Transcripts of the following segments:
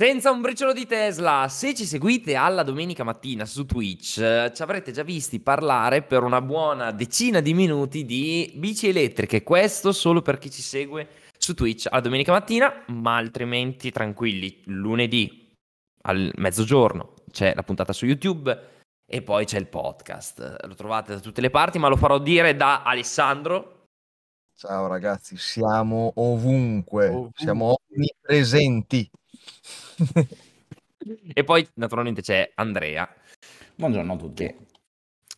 Senza un briciolo di Tesla, se ci seguite alla domenica mattina su Twitch, eh, ci avrete già visti parlare per una buona decina di minuti di bici elettriche. Questo solo per chi ci segue su Twitch alla domenica mattina, ma altrimenti tranquilli, lunedì al mezzogiorno c'è la puntata su YouTube e poi c'è il podcast. Lo trovate da tutte le parti, ma lo farò dire da Alessandro. Ciao ragazzi, siamo ovunque, ovunque. siamo omnipresenti. e poi naturalmente c'è Andrea. Buongiorno a tutti. Che,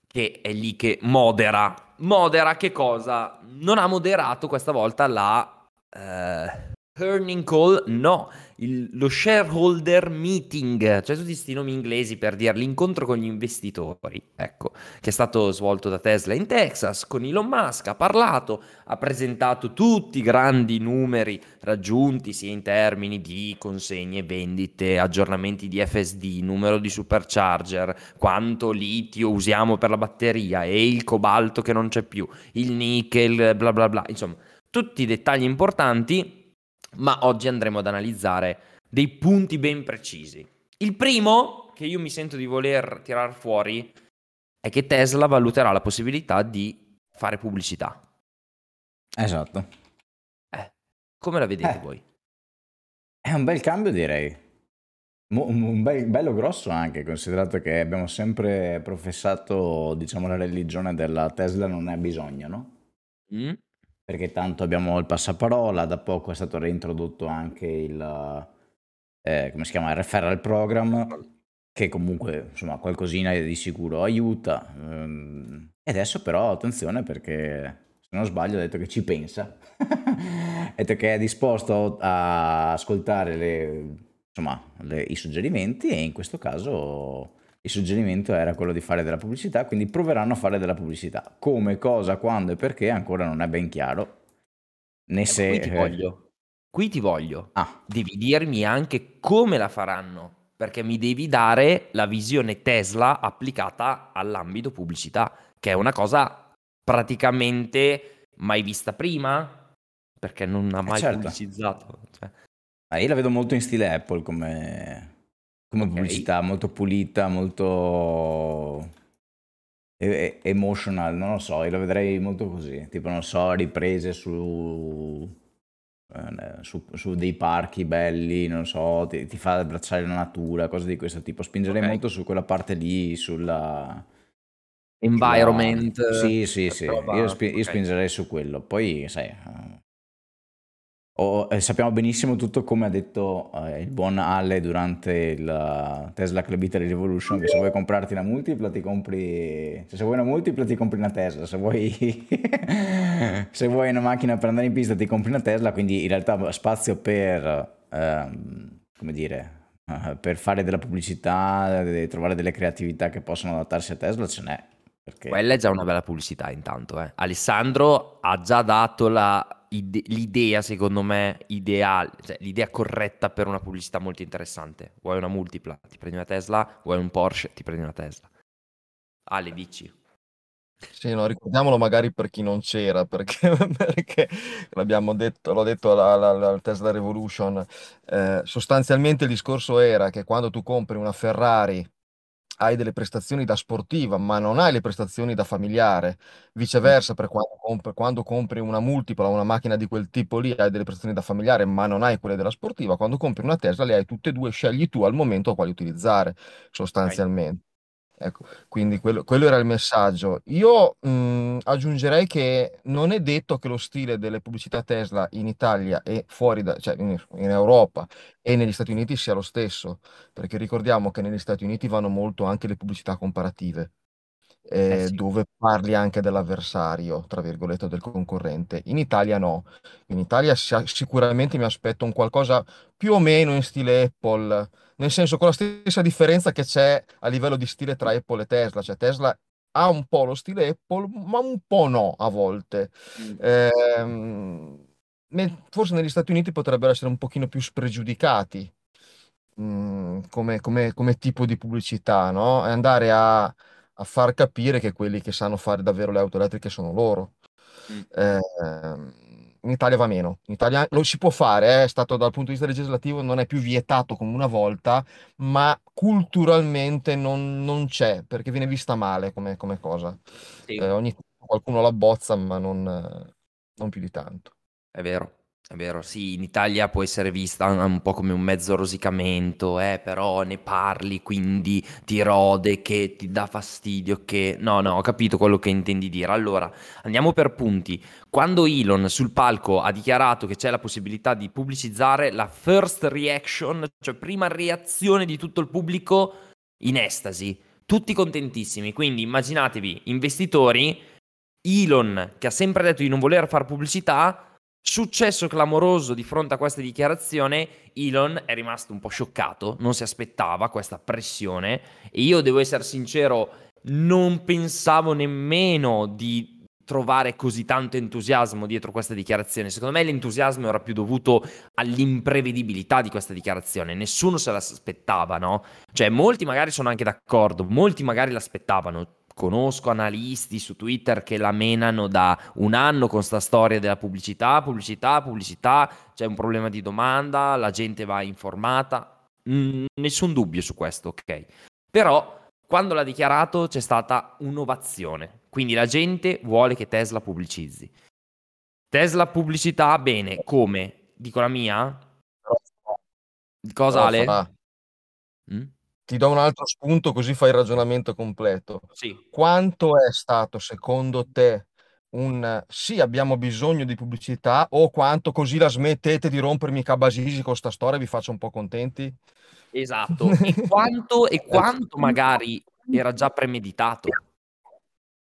che è lì che modera. Modera che cosa? Non ha moderato questa volta la... Uh, Earning call, no, il, lo shareholder meeting, cioè tutti questi nomi inglesi per dire l'incontro con gli investitori, ecco, che è stato svolto da Tesla in Texas con Elon Musk, ha parlato, ha presentato tutti i grandi numeri raggiunti sia in termini di consegne, vendite, aggiornamenti di FSD, numero di supercharger, quanto litio usiamo per la batteria e il cobalto che non c'è più, il nickel, bla bla bla, insomma, tutti i dettagli importanti ma oggi andremo ad analizzare dei punti ben precisi. Il primo che io mi sento di voler tirare fuori è che Tesla valuterà la possibilità di fare pubblicità. Esatto. Eh, come la vedete eh, voi? È un bel cambio direi. Un bel, bello grosso anche, considerato che abbiamo sempre professato, diciamo, la religione della Tesla non è bisogno, no? Mm perché tanto abbiamo il passaparola, da poco è stato reintrodotto anche il, eh, come si chiama, il referral program, che comunque insomma qualcosina di sicuro aiuta. Ehm, e adesso però attenzione perché se non sbaglio ha detto che ci pensa, ha detto che è disposto a ascoltare le, insomma, le, i suggerimenti e in questo caso il suggerimento era quello di fare della pubblicità, quindi proveranno a fare della pubblicità. Come, cosa, quando e perché ancora non è ben chiaro. Né ecco, se... Qui ti voglio. Qui ti voglio. Ah. Devi dirmi anche come la faranno, perché mi devi dare la visione Tesla applicata all'ambito pubblicità, che è una cosa praticamente mai vista prima, perché non ha eh, mai eh certo. pubblicizzato. Cioè. Ah, io la vedo molto in stile Apple come come pubblicità okay. molto pulita, molto emotional, non lo so, io lo vedrei molto così, tipo non so, riprese su, eh, su, su dei parchi belli, non so, ti, ti, fa abbracciare la natura, cose di questo tipo, spingerei okay. molto su quella parte lì, sulla... Environment. Sulla... Sì, sì, sì, io, spi- io spingerei su quello, poi sai o, eh, sappiamo benissimo tutto come ha detto eh, il buon Ale durante il uh, Tesla Club Italy Revolution che se vuoi comprarti una multipla ti compri cioè, se vuoi una multipla ti compri una Tesla se vuoi se vuoi una macchina per andare in pista ti compri una Tesla quindi in realtà spazio per ehm, come dire uh, per fare della pubblicità trovare delle creatività che possono adattarsi a Tesla ce n'è perché... quella è già una bella pubblicità intanto eh. Alessandro ha già dato la ide- l'idea, secondo me, ideale, cioè l'idea corretta per una pubblicità molto interessante. Vuoi una multipla, ti prendi una Tesla, vuoi un Porsche, ti prendi una Tesla. Ale, dici. Sì, no, ricordiamolo magari per chi non c'era, perché, perché l'abbiamo detto, l'ho detto alla, Tesla Revolution. Eh, sostanzialmente il discorso era che quando tu compri una Ferrari hai delle prestazioni da sportiva, ma non hai le prestazioni da familiare. Viceversa, per quando compri, quando compri una multipla, una macchina di quel tipo lì, hai delle prestazioni da familiare, ma non hai quelle della sportiva. Quando compri una Tesla, le hai tutte e due, scegli tu al momento quali utilizzare, sostanzialmente. Ecco, quindi quello, quello era il messaggio. Io mh, aggiungerei che non è detto che lo stile delle pubblicità Tesla in Italia e fuori da, cioè in, in Europa e negli Stati Uniti sia lo stesso, perché ricordiamo che negli Stati Uniti vanno molto anche le pubblicità comparative. Eh, eh sì. dove parli anche dell'avversario, tra virgolette, del concorrente. In Italia no. In Italia sicuramente mi aspetto un qualcosa più o meno in stile Apple, nel senso con la stessa differenza che c'è a livello di stile tra Apple e Tesla, cioè Tesla ha un po' lo stile Apple, ma un po' no a volte. Mm. Eh, forse negli Stati Uniti potrebbero essere un pochino più spregiudicati mm, come, come, come, tipo di pubblicità, no? E andare a, a, far capire che quelli che sanno fare davvero le auto elettriche sono loro. Mm. Eh, in Italia va meno. In Italia lo si può fare, eh, è stato dal punto di vista legislativo, non è più vietato come una volta, ma culturalmente non, non c'è, perché viene vista male come, come cosa. Sì, Eh, ogni tanto qualcuno la bozza, ma non, non più di tanto. è vero. È vero, sì, in Italia può essere vista un po' come un mezzo rosicamento, eh, però ne parli, quindi ti rode, che ti dà fastidio, che... No, no, ho capito quello che intendi dire. Allora, andiamo per punti. Quando Elon sul palco ha dichiarato che c'è la possibilità di pubblicizzare la first reaction, cioè prima reazione di tutto il pubblico in estasi, tutti contentissimi. Quindi immaginatevi, investitori, Elon che ha sempre detto di non voler fare pubblicità Successo clamoroso di fronte a questa dichiarazione, Elon è rimasto un po' scioccato, non si aspettava questa pressione e io devo essere sincero, non pensavo nemmeno di trovare così tanto entusiasmo dietro questa dichiarazione. Secondo me l'entusiasmo era più dovuto all'imprevedibilità di questa dichiarazione, nessuno se l'aspettava, no? Cioè molti magari sono anche d'accordo, molti magari l'aspettavano, conosco analisti su Twitter che la menano da un anno con sta storia della pubblicità, pubblicità, pubblicità, c'è un problema di domanda, la gente va informata, mm, nessun dubbio su questo, ok? Però quando l'ha dichiarato c'è stata un'ovazione, quindi la gente vuole che Tesla pubblicizzi. Tesla pubblicità, bene, come? Dico la mia? Cosa Ale? Mm? Ti do un altro spunto così fai il ragionamento completo. Sì. Quanto è stato secondo te un sì, abbiamo bisogno di pubblicità o quanto così la smettete di rompermi i cabasisi con sta storia e vi faccio un po' contenti? Esatto, e quanto, e quanto magari era già premeditato.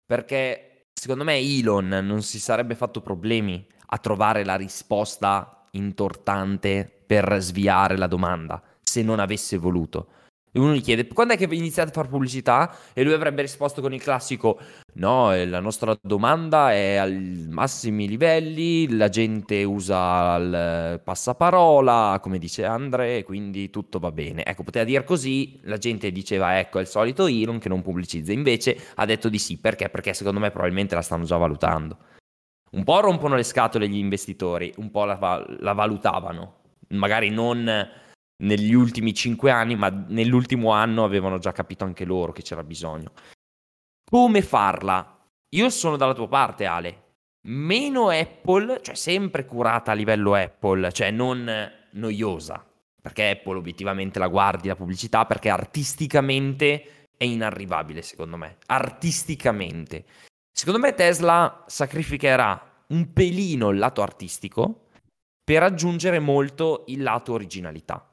Perché secondo me Elon non si sarebbe fatto problemi a trovare la risposta intortante per sviare la domanda se non avesse voluto. Uno gli chiede quando è che iniziate a fare pubblicità? E lui avrebbe risposto con il classico: No, eh, la nostra domanda è ai massimi livelli, la gente usa il passaparola, come dice Andre, quindi tutto va bene. Ecco, poteva dire così, la gente diceva: Ecco, è il solito Elon che non pubblicizza. Invece ha detto di sì, perché? Perché secondo me probabilmente la stanno già valutando. Un po' rompono le scatole gli investitori, un po' la, la valutavano. Magari non negli ultimi cinque anni, ma nell'ultimo anno avevano già capito anche loro che c'era bisogno. Come farla? Io sono dalla tua parte, Ale. Meno Apple, cioè sempre curata a livello Apple, cioè non noiosa, perché Apple obiettivamente la guardi la pubblicità perché artisticamente è inarrivabile, secondo me. Artisticamente. Secondo me Tesla sacrificherà un pelino il lato artistico per raggiungere molto il lato originalità.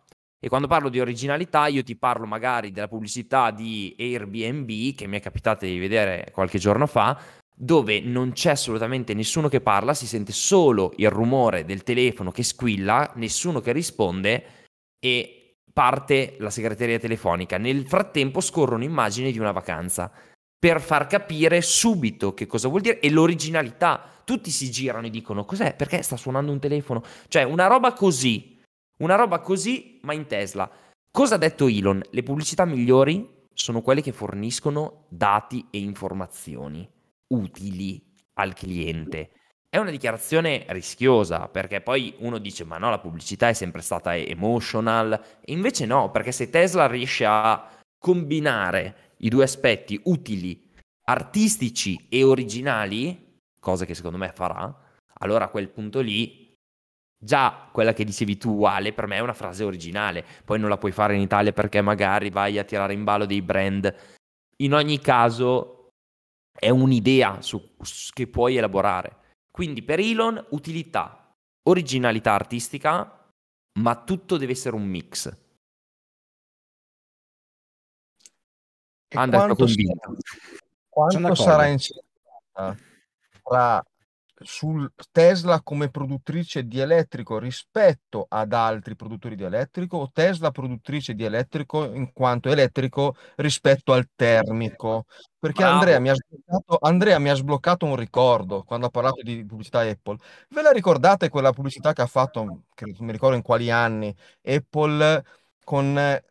E quando parlo di originalità, io ti parlo magari della pubblicità di Airbnb che mi è capitato di vedere qualche giorno fa, dove non c'è assolutamente nessuno che parla, si sente solo il rumore del telefono che squilla, nessuno che risponde e parte la segreteria telefonica. Nel frattempo scorrono immagini di una vacanza per far capire subito che cosa vuol dire e l'originalità. Tutti si girano e dicono cos'è? Perché sta suonando un telefono? Cioè una roba così una roba così, ma in Tesla. Cosa ha detto Elon? Le pubblicità migliori sono quelle che forniscono dati e informazioni utili al cliente. È una dichiarazione rischiosa perché poi uno dice ma no, la pubblicità è sempre stata emotional e invece no, perché se Tesla riesce a combinare i due aspetti utili, artistici e originali, cosa che secondo me farà, allora a quel punto lì Già quella che dicevi tu, Ale, per me è una frase originale, poi non la puoi fare in Italia perché magari vai a tirare in ballo dei brand. In ogni caso è un'idea su, che puoi elaborare. Quindi per Elon utilità, originalità artistica, ma tutto deve essere un mix. Andrea, convinto. Quanto sarà incentivata tra sul Tesla come produttrice di elettrico rispetto ad altri produttori di elettrico o Tesla produttrice di elettrico in quanto elettrico rispetto al termico? Perché Andrea mi, Andrea mi, ha sbloccato un ricordo quando ha parlato di pubblicità Apple. Ve la ricordate quella pubblicità che ha fatto, che non mi ricordo in quali anni, Apple con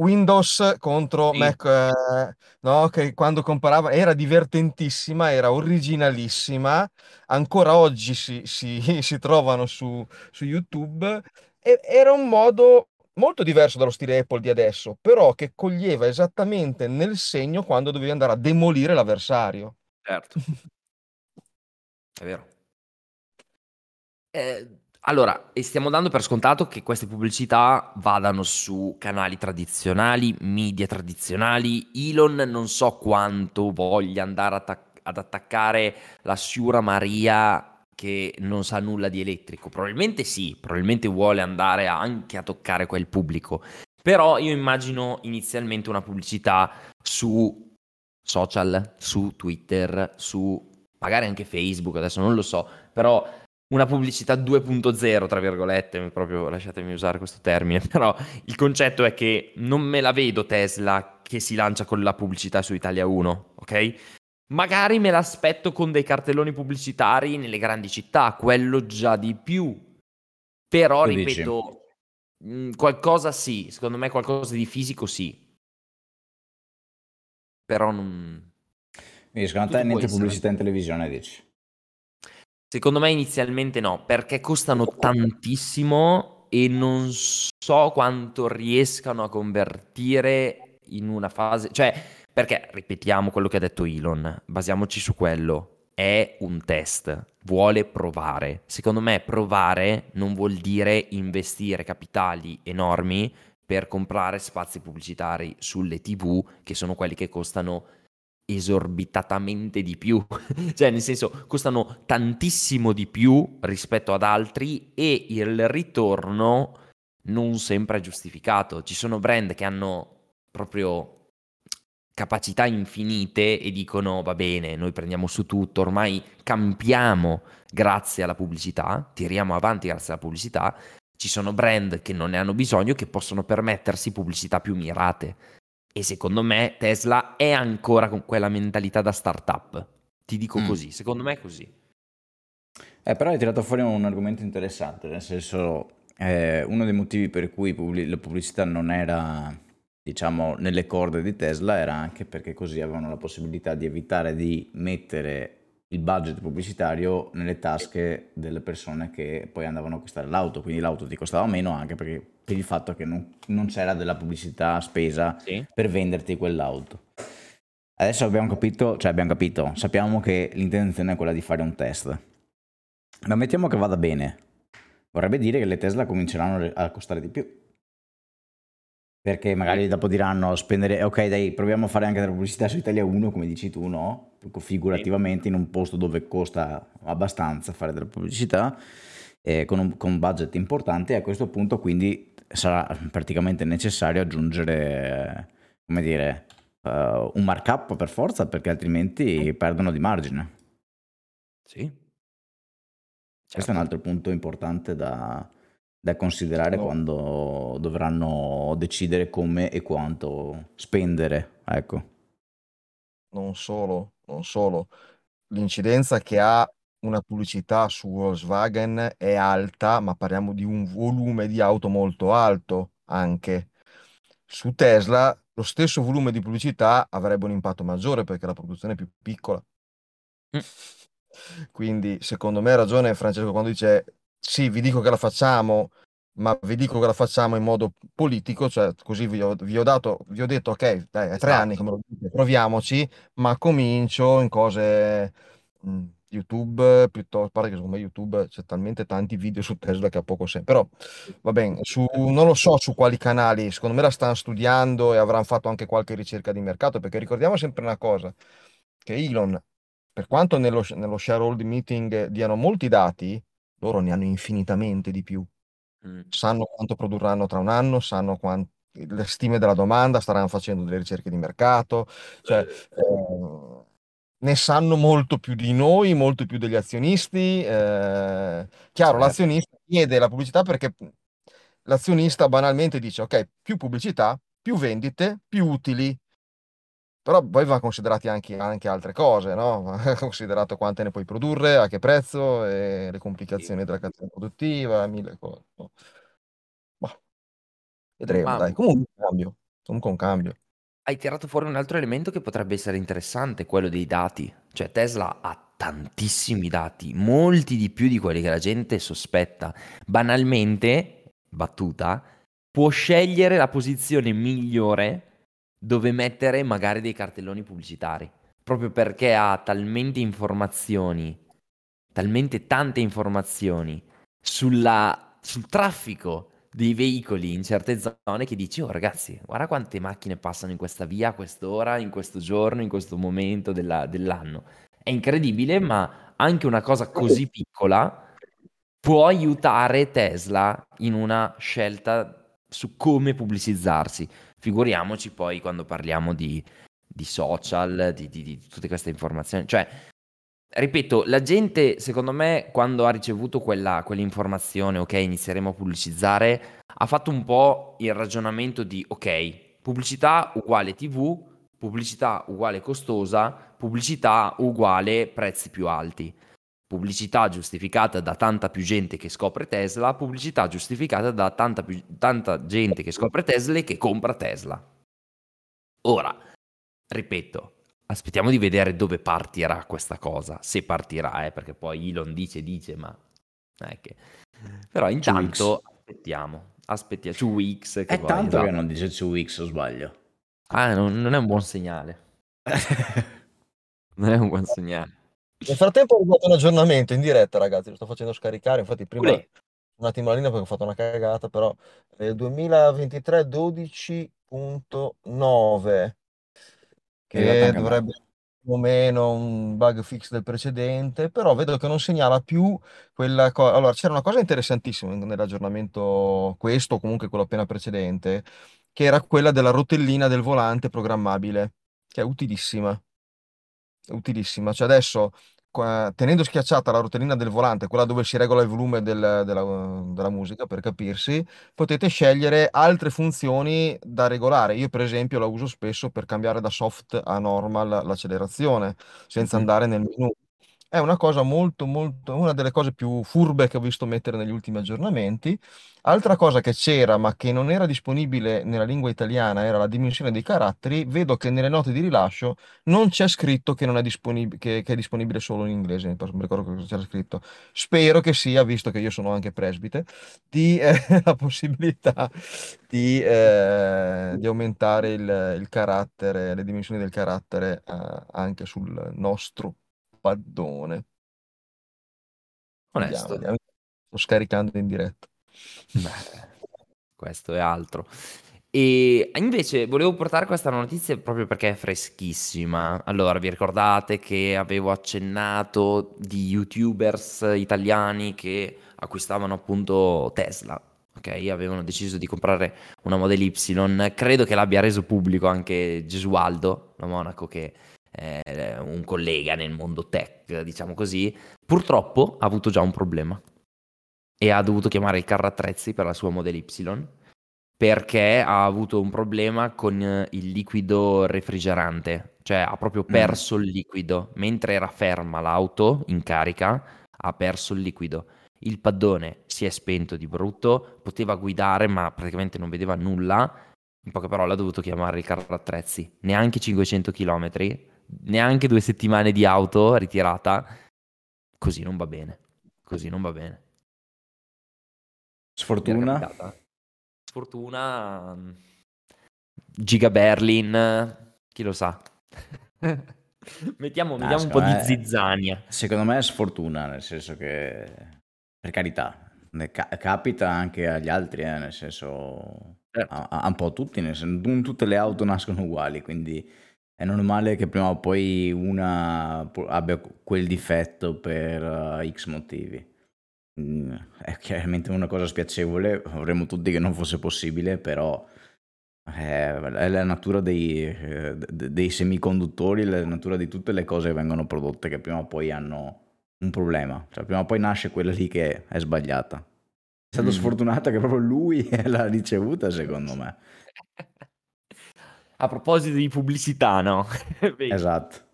Windows contro Sì. Mac, eh, no? Che quando comparava era divertentissima, era originalissima. Ancora oggi si, si- si trovano su, su YouTube. E era un modo molto diverso dallo stile Apple di adesso, però che coglieva esattamente nel segno quando dovevi andare a demolire l'avversario. Certo. È vero. Eh, allora, e stiamo dando per scontato che queste pubblicità vadano su canali tradizionali, media tradizionali. Elon non so quanto voglia andare attac- ad attaccare la Siura Maria che non sa nulla di elettrico. Probabilmente sì, probabilmente vuole andare anche a toccare quel pubblico. Però io immagino inizialmente una pubblicità su social, su Twitter, su magari anche Facebook, adesso non lo so, però una pubblicità 2.0, tra virgolette, proprio lasciatemi usare questo termine, però il concetto è che non me la vedo Tesla che si lancia con la pubblicità su Italia 1, ok? Magari me l'aspetto con dei cartelloni pubblicitari nelle grandi città, quello già di più. Però, Tu dici? ripeto, mh, qualcosa sì, secondo me qualcosa di fisico sì. Però non... Quindi secondo te niente pubblicità in televisione, dici? Secondo me inizialmente no, perché costano tantissimo e non so quanto riescano a convertire in una fase, cioè, perché ripetiamo quello che ha detto Elon, basiamoci su quello, è un test, vuole provare. Secondo me provare non vuol dire investire capitali enormi per comprare spazi pubblicitari sulle TV, che sono quelli che costano esorbitatamente di più, cioè nel senso costano tantissimo di più rispetto ad altri e il ritorno non sempre è giustificato. Ci sono brand che hanno proprio capacità infinite e dicono va bene, noi prendiamo su tutto, ormai campiamo grazie alla pubblicità, tiriamo avanti grazie alla pubblicità. Ci sono brand che non ne hanno bisogno, che possono permettersi pubblicità più mirate. E secondo me Tesla è ancora con quella mentalità da startup. Ti dico Mm. così, secondo me è così. Eh, però hai tirato fuori un argomento interessante, nel senso, eh, uno dei motivi per cui pubblic- la pubblicità non era, diciamo, nelle corde di Tesla era anche perché così avevano la possibilità di evitare di mettere il budget pubblicitario nelle tasche delle persone che poi andavano a acquistare l'auto, quindi l'auto ti costava meno anche perché per il fatto che non, non c'era della pubblicità spesa Sì. per venderti quell'auto. Adesso abbiamo capito, cioè abbiamo capito, sappiamo che l'intenzione è quella di fare un test. Ma mettiamo che vada bene. Vorrebbe dire che le Tesla cominceranno a costare di più. Perché magari dopo diranno spendere, ok dai, proviamo a fare anche della pubblicità su Italia 1, come dici tu, no? Figurativamente in un posto dove costa abbastanza fare della pubblicità, eh, con, un, con un budget importante, e a questo punto quindi sarà praticamente necessario aggiungere, come dire, eh, un markup per forza, perché altrimenti perdono di margine. Sì. Questo è un altro punto importante da, da considerare No. quando dovranno decidere come e quanto spendere. Ecco. Non solo, non solo. L'incidenza che ha una pubblicità su Volkswagen è alta, ma parliamo di un volume di auto molto alto anche. Su Tesla lo stesso volume di pubblicità avrebbe un impatto maggiore perché la produzione è più piccola. Mm. Quindi, secondo me ha ragione Francesco quando dice sì, vi dico che la facciamo, ma vi dico che la facciamo in modo politico, cioè così vi ho, vi ho dato, vi ho detto, ok, dai, è tre Esatto. anni che me lo dite, proviamoci, ma comincio in cose mh, YouTube, piuttosto, a parte che secondo me YouTube c'è talmente tanti video su Tesla che ha poco senso, però va bene, su, non lo so su quali canali, secondo me la stanno studiando e avranno fatto anche qualche ricerca di mercato, perché ricordiamo sempre una cosa, che Elon, per quanto nello, nello shareholder meeting diano molti dati, loro ne hanno infinitamente di più Mm. sanno quanto produrranno tra un anno, sanno quan- le stime della domanda, staranno facendo delle ricerche di mercato, cioè eh, ne sanno molto più di noi, molto più degli azionisti. eh, chiaro, Certo. l'azionista chiede la pubblicità perché l'azionista banalmente dice, ok, più pubblicità, più vendite, più utili. Però poi va considerati anche, anche altre cose, no? Va considerato quante ne puoi produrre, a che prezzo, e le complicazioni della catena produttiva, mille cose. Bah, vedremo, Ma- dai. Comunque, cambio. comunque un cambio. Hai tirato fuori un altro elemento che potrebbe essere interessante, quello dei dati. Cioè Tesla ha tantissimi dati, molti di più di quelli che la gente sospetta. Banalmente, battuta, può scegliere la posizione migliore dove mettere magari dei cartelloni pubblicitari, proprio perché ha talmente informazioni, talmente tante informazioni sulla, sul traffico dei veicoli in certe zone che dici, oh ragazzi, guarda quante macchine passano in questa via a quest'ora, in questo giorno, in questo momento della- dell'anno. È incredibile, ma anche una cosa così piccola può aiutare Tesla in una scelta su come pubblicizzarsi. Figuriamoci poi quando parliamo di, di social, di, di, di tutte queste informazioni. Cioè, ripeto, la gente, secondo me, quando ha ricevuto quella, quell'informazione, ok, inizieremo a pubblicizzare, ha fatto un po' il ragionamento di, ok, pubblicità uguale TV, pubblicità uguale costosa, pubblicità uguale prezzi più alti. Pubblicità giustificata da tanta più gente che scopre Tesla, pubblicità giustificata da tanta, più, tanta gente che scopre Tesla e che compra Tesla. Ora, ripeto, aspettiamo di vedere dove partirà questa cosa, se partirà, eh, perché poi Elon dice, dice, ma... Che... Però intanto aspettiamo, aspettiamo, 2X. Che è poi, tanto esatto. che non dice 2X o sbaglio. Ah, non, non è un buon segnale. non è un buon segnale. Nel frattempo ho arrivato un aggiornamento in diretta, ragazzi, lo sto facendo scaricare, infatti prima Ule. un attimo la linea perché ho fatto una cagata, però eh, 2023 12.9 che dovrebbe più o meno un bug fix del precedente, però vedo che non segnala più quella cosa. Allora, c'era una cosa interessantissima nell'aggiornamento questo, o comunque quello appena precedente, che era quella della rotellina del volante programmabile, che è utilissima utilissima. Cioè adesso, tenendo schiacciata la rotellina del volante, quella dove si regola il volume del- della, della musica, per capirsi, potete scegliere altre funzioni da regolare. Io, per esempio, la uso spesso per cambiare da soft a normal l'accelerazione, senza Mhm. andare nel menu. È una cosa molto, molto, una delle cose più furbe che ho visto mettere negli ultimi aggiornamenti. Altra cosa che c'era, ma che non era disponibile nella lingua italiana, era la dimensione dei caratteri. Vedo che nelle note di rilascio non c'è scritto che, non è, disponib- che, che è disponibile solo in inglese. Non ricordo cosa c'era scritto. Spero che sia, visto che io sono anche presbite, di, eh, la possibilità di, eh, di aumentare il, il, carattere, le dimensioni del carattere eh, anche sul nostro paddone. Onesto. Vediamo, vediamo. Sto scaricando in diretta. Beh, questo è altro. E invece volevo portare questa notizia proprio perché è freschissima. Allora, vi ricordate che avevo accennato di youtubers italiani che acquistavano appunto Tesla? Ok, avevano deciso di comprare una Model Y. Credo che l'abbia reso pubblico anche Gesualdo, la Monaco, che eh, un collega nel mondo tech, diciamo così, purtroppo ha avuto già un problema e ha dovuto chiamare il carro attrezzi per la sua Model Y perché ha avuto un problema con il liquido refrigerante, cioè ha proprio mm. perso mm. il liquido mentre era ferma l'auto in carica, ha perso il liquido. Il paddone si è spento di brutto, poteva guidare ma praticamente non vedeva nulla. In poche parole ha dovuto chiamare il carro attrezzi, neanche 500 km neanche due settimane di auto ritirata, così non va bene. Così non va bene. Sfortuna? Sfortuna. Mm, Giga Berlin, chi lo sa. mettiamo, mettiamo un po' di zizzania. Secondo me è sfortuna, nel senso che, per carità, ca- capita anche agli altri, eh, nel senso, certo. a, a, un po' tutti, nel senso, non tutte le auto nascono uguali, quindi è normale che prima o poi una abbia quel difetto per uh, X motivi. Mm, è chiaramente una cosa spiacevole, vorremmo tutti che non fosse possibile, però è, è la natura dei, eh, dei semiconduttori, la natura di tutte le cose che vengono prodotte che prima o poi hanno un problema. Cioè, prima o poi nasce quella lì che è sbagliata. È stato mm. sfortunato che proprio lui l'ha ricevuta, secondo me. A proposito di pubblicità, no? Esatto.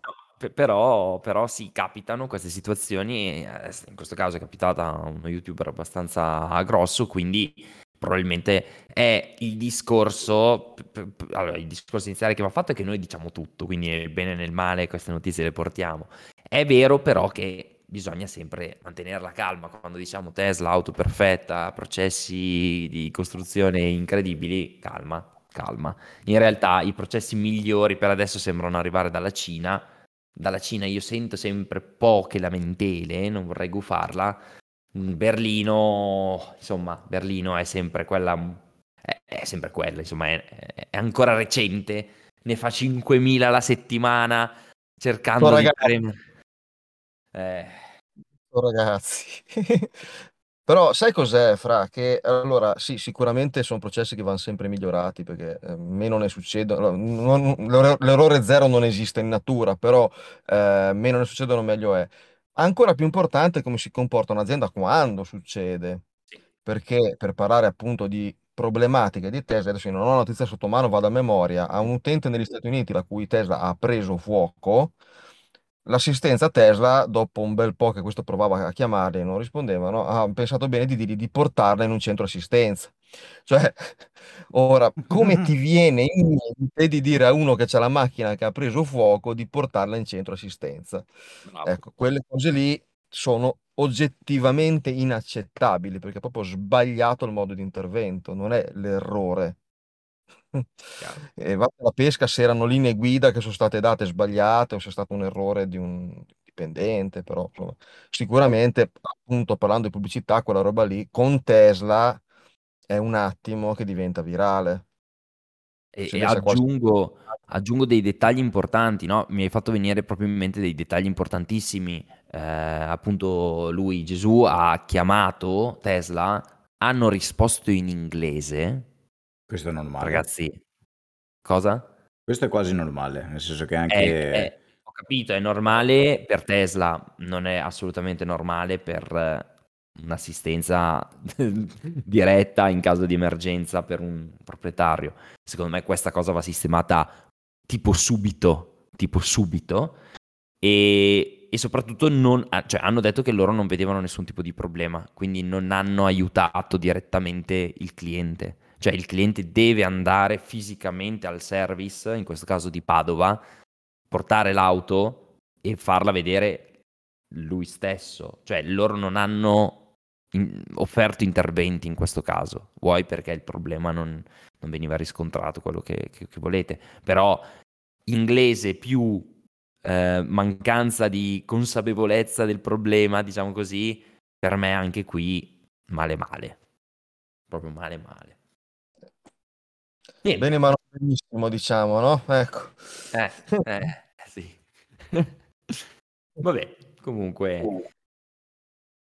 Però, però sì, capitano queste situazioni. Eh, in questo caso è capitata a uno youtuber abbastanza grosso, quindi probabilmente è il discorso, allora il discorso iniziale che va fatto è che noi diciamo tutto, quindi nel bene e nel male queste notizie le portiamo. È vero però che bisogna sempre mantenere la calma quando diciamo Tesla, auto perfetta, processi di costruzione incredibili, calma, calma. In realtà i processi migliori per adesso sembrano arrivare dalla Cina. Dalla Cina io sento sempre poche lamentele, non vorrei gufarla, Berlino, insomma, Berlino è sempre quella, è, è sempre quella, insomma, è, è, ancora recente, ne fa 5.000 alla settimana cercando oh, di fare... Eh. Oh, ragazzi, però sai cos'è, Fra? Che allora sì, sicuramente sono processi che vanno sempre migliorati perché eh, meno ne succedono, non, l'errore zero non esiste in natura, però eh, meno ne succedono meglio è. Ancora più importante è come si comporta un'azienda quando succede, perché per parlare appunto di problematiche di Tesla, adesso io non ho notizia sotto mano, vado a memoria, a un utente negli Stati Uniti la cui Tesla ha preso fuoco, l'assistenza Tesla, dopo un bel po' che questo provava a chiamarli e non rispondevano, ha pensato bene di dirgli di portarla in un centro assistenza. Cioè, ora, come ti viene in mente di dire a uno che c'ha la macchina che ha preso fuoco di portarla in centro assistenza? Bravo. Ecco, quelle cose lì sono oggettivamente inaccettabili perché è proprio sbagliato il modo di intervento, non è l'errore. E va per la pesca se erano linee guida che sono state date sbagliate o se è stato un errore di un dipendente, però insomma, sicuramente appunto parlando di pubblicità, quella roba lì con Tesla è un attimo che diventa virale. E, e aggiungo, aggiungo, dei dettagli importanti, no? Mi hai fatto venire proprio in mente dei dettagli importantissimi. Eh, appunto, lui, Gesù, ha chiamato Tesla, hanno risposto in inglese. Questo è normale. Ragazzi, cosa? Questo è quasi normale, nel senso che anche... È, è, ho capito, è normale per Tesla, non è assolutamente normale per un'assistenza diretta in caso di emergenza per un proprietario. Secondo me questa cosa va sistemata tipo subito, tipo subito e, e soprattutto non, ah, cioè, hanno detto che loro non vedevano nessun tipo di problema, quindi non hanno aiutato direttamente il cliente. Cioè il cliente deve andare fisicamente al service, in questo caso di Padova, portare l'auto e farla vedere lui stesso. Cioè loro non hanno in, offerto interventi in questo caso. Vuoi perché il problema non, non veniva riscontrato quello che, che, che, volete. Però inglese più eh, mancanza di consapevolezza del problema, diciamo così, per me anche qui male male. Proprio male male. Niente. Bene ma non benissimo, diciamo, no? Ecco. Eh, eh sì. Vabbè, comunque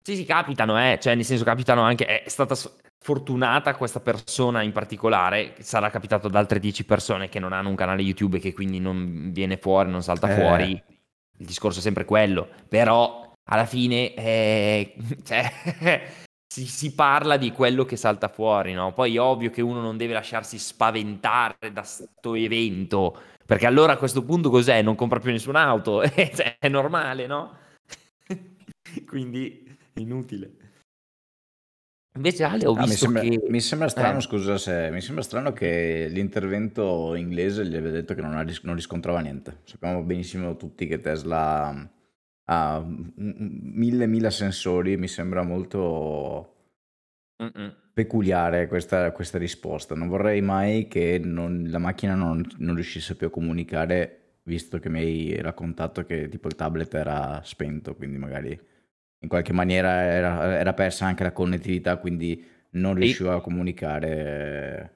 sì, sì, capitano, eh. Cioè, nel senso, capitano anche. È stata fortunata questa persona in particolare. Sarà capitato ad altre 10 persone che non hanno un canale YouTube e che quindi non viene fuori, non salta eh. fuori. Il discorso è sempre quello. Però, alla fine, eh, cioè, si, si, parla di quello che salta fuori, no? Poi è ovvio che uno non deve lasciarsi spaventare da questo evento. Perché allora a questo punto cos'è? Non compra più nessun'auto. cioè, è normale, no? quindi inutile. Invece Ale ho ah, visto mi sembra, che... Mi sembra strano, eh. scusa se... Mi sembra strano che l'intervento inglese gli aveva detto che non, ha, non riscontrava niente. Sappiamo benissimo tutti che Tesla ha mille mille sensori, mi sembra molto Mm-mm. peculiare questa, questa, risposta. Non vorrei mai che non, la macchina non, non riuscisse più a comunicare, visto che mi hai raccontato che tipo il tablet era spento, quindi magari in qualche maniera era, era persa anche la connettività, quindi non riusciva a comunicare.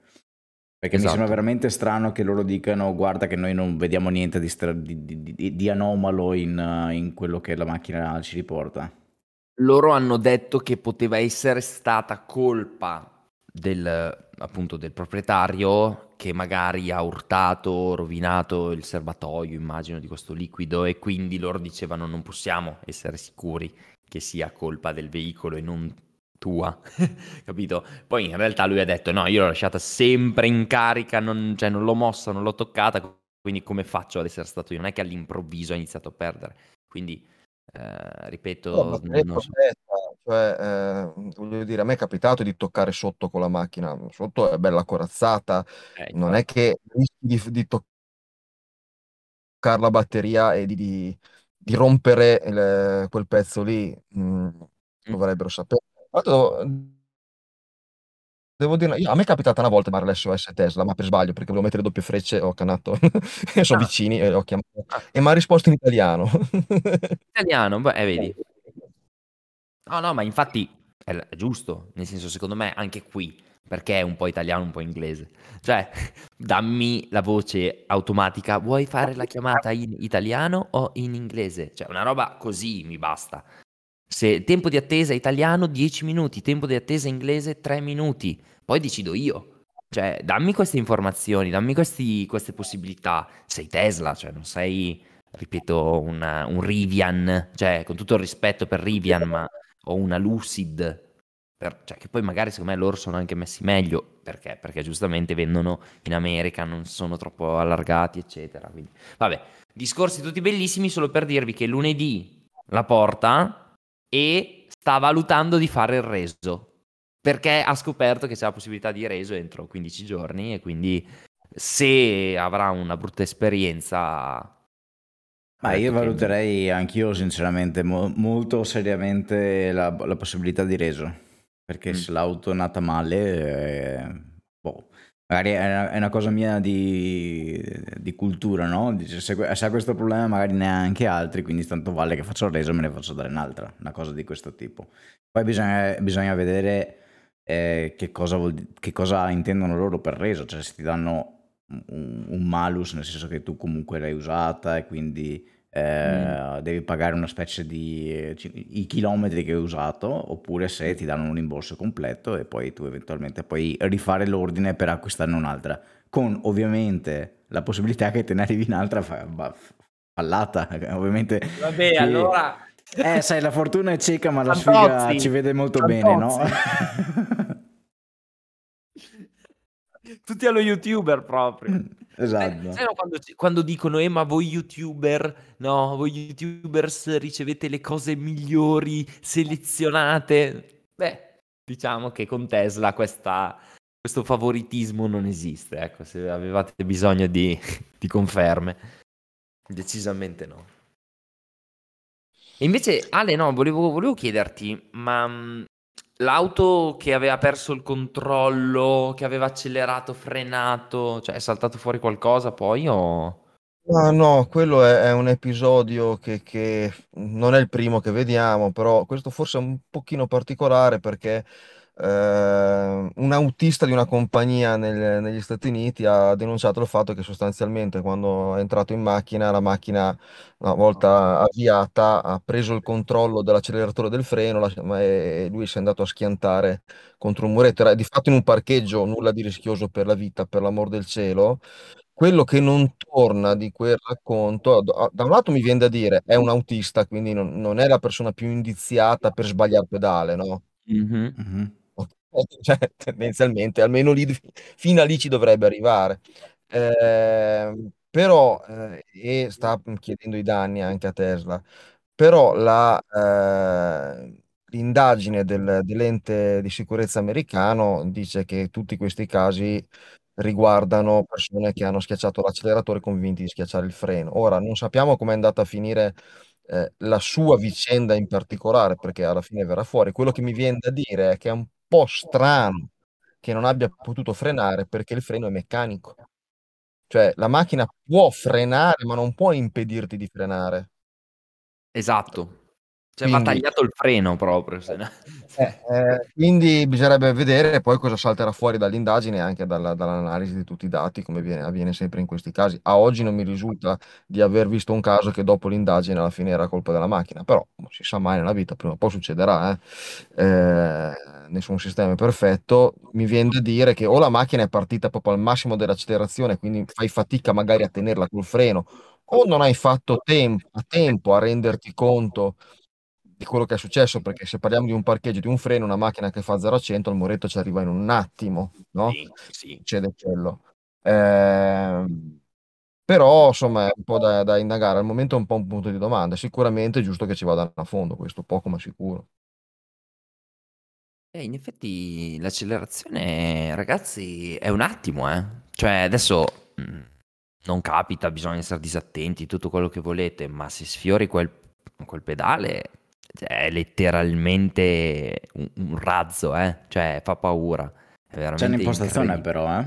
Perché esatto. mi sembra veramente strano che loro dicano guarda che noi non vediamo niente di, stra- di, di, di anomalo in, in, quello che la macchina ci riporta. Loro hanno detto che poteva essere stata colpa del, appunto, del proprietario che magari ha urtato, rovinato il serbatoio, immagino, di questo liquido e quindi loro dicevano non possiamo essere sicuri che sia colpa del veicolo e non tua, capito? Poi in realtà lui ha detto no, io l'ho lasciata sempre in carica, non, cioè non l'ho mossa, non l'ho toccata, quindi come faccio ad essere stato io? Non è che all'improvviso ha iniziato a perdere, quindi eh, ripeto... No, non, non so. Cioè, eh, voglio dire, a me è capitato di toccare sotto con la macchina, sotto è bella corazzata, Eh, non è che rischi di, di toccare la batteria e di, di- di rompere il- quel pezzo lì, mm, Mm. dovrebbero sapere. L'altro, Devo dire, io- a me è capitata una volta chiamare l'SOS Tesla, ma per sbaglio, perché volevo mettere doppie frecce, ho cannato, e sono Ah, vicini, e ho chiamato, ah, e mi ha risposto in italiano. italiano, beh, eh, vedi. No, no, ma infatti è, l- è giusto, nel senso, secondo me, anche qui, perché è un po' italiano, un po' inglese. Cioè, dammi la voce automatica, vuoi fare la chiamata in italiano o in inglese? Cioè, una roba così mi basta. Se tempo di attesa italiano 10 minuti, tempo di attesa inglese 3 minuti, poi decido io. Cioè, dammi queste informazioni, dammi questi- queste possibilità. Sei Tesla, cioè non sei, ripeto, una- un Rivian, cioè con tutto il rispetto per Rivian, ma o una Lucid, per- cioè, che poi magari secondo me loro sono anche messi meglio, perché? Perché giustamente vendono in America, non sono troppo allargati, eccetera. Quindi, vabbè, discorsi tutti bellissimi solo per dirvi che lunedì la porta e sta valutando di fare il reso perché ha scoperto che c'è la possibilità di reso entro 15 giorni e quindi se avrà una brutta esperienza Ma ha io detto che valuterei anch'io sinceramente mo- molto seriamente la, la possibilità di reso, perché Mm. se l'auto è nata male, eh, magari è una, è una cosa mia di, di cultura, no? Dice, se, se ha questo problema magari neanche altri, quindi tanto vale che faccio il reso e me ne faccio dare un'altra, una cosa di questo tipo. Poi bisogna, bisogna vedere eh, che cosa, vuol che cosa intendono loro per reso, cioè se ti danno un, un malus, nel senso che tu comunque l'hai usata e quindi eh, devi pagare una specie di eh, ci- i chilometri che hai usato, oppure se ti danno un rimborso completo e poi tu eventualmente puoi rifare l'ordine per acquistarne un'altra, con ovviamente la possibilità che te ne arrivi un'altra fallata, ovviamente. vabbè che- allora Eh, sai, la fortuna è cieca, ma la sfiga Fantozzi, ci vede molto bene, no? Tutti allo youtuber proprio Sai, Esatto. no, quando, quando dicono, eh, ma voi youtuber, no, voi youtubers ricevete le cose migliori, selezionate. Beh, diciamo che con Tesla questa- questo favoritismo non esiste, ecco, se avevate bisogno di, di conferme. Decisamente no. E invece, Ale, no, volevo, volevo chiederti, ma mh, l'auto che aveva perso il controllo, che aveva accelerato, frenato, cioè è saltato fuori qualcosa poi o... Ma no, quello è, è un episodio che, che non è il primo che vediamo, però questo forse è un pochino particolare perché eh, un autista di una compagnia nel- negli Stati Uniti ha denunciato il fatto che sostanzialmente quando è entrato in macchina, la macchina una volta avviata ha preso il controllo dell'acceleratore del freno la- ma- e lui si è andato a schiantare contro un muretto. Era di fatto in un parcheggio, nulla di rischioso per la vita, per l'amor del cielo. Quello che non torna di quel racconto, da da un lato mi viene da dire, è un autista, quindi non, non è la persona più indiziata per sbagliare pedale, no? Mhm. Mhm. Cioè, tendenzialmente, almeno lì, fino a lì ci dovrebbe arrivare. Ehm, però, eh, e sta chiedendo i danni anche a Tesla, però la, eh, l'indagine del- dell'ente di sicurezza americano dice che tutti questi casi riguardano persone che hanno schiacciato l'acceleratore convinti di schiacciare il freno. Ora, non sappiamo com'è andata a finire eh, la sua vicenda in particolare, perché alla fine verrà fuori. Quello che mi viene da dire è che è un po' strano che non abbia potuto frenare perché il freno è meccanico. Cioè, la macchina può frenare, ma non può impedirti di frenare. Esatto. Cioè va Quindi, tagliato il freno proprio. no- eh, eh, quindi bisognerebbe vedere poi cosa salterà fuori dall'indagine e anche dalla- dall'analisi di tutti i dati, come viene- avviene sempre in questi casi. A oggi non mi risulta di aver visto un caso che dopo l'indagine alla fine era colpa della macchina, però non si sa mai nella vita, prima o poi succederà. eh. Eh, nessun sistema è perfetto. Mi viene da dire che o la macchina è partita proprio al massimo dell'accelerazione, quindi fai fatica magari a tenerla col freno, o non hai fatto tempo, a tempo a renderti conto di quello che è successo, perché se parliamo di un parcheggio, di un freno, una macchina che fa 0 a 100, il muretto ci arriva in un attimo, no? Sì, sì. Succede quello. Ehm, però, insomma, è un po' da, da indagare. Al momento è un po' un punto di domanda. Sicuramente è giusto che ci vadano a fondo, questo poco ma sicuro. Eh, in effetti l'accelerazione, ragazzi, è un attimo, eh. Cioè, adesso mh, non capita, bisogna essere disattenti, tutto quello che volete, ma se sfiori quel, quel pedale è letteralmente un, un razzo, eh. Cioè, fa paura. È C'è un'impostazione però, eh.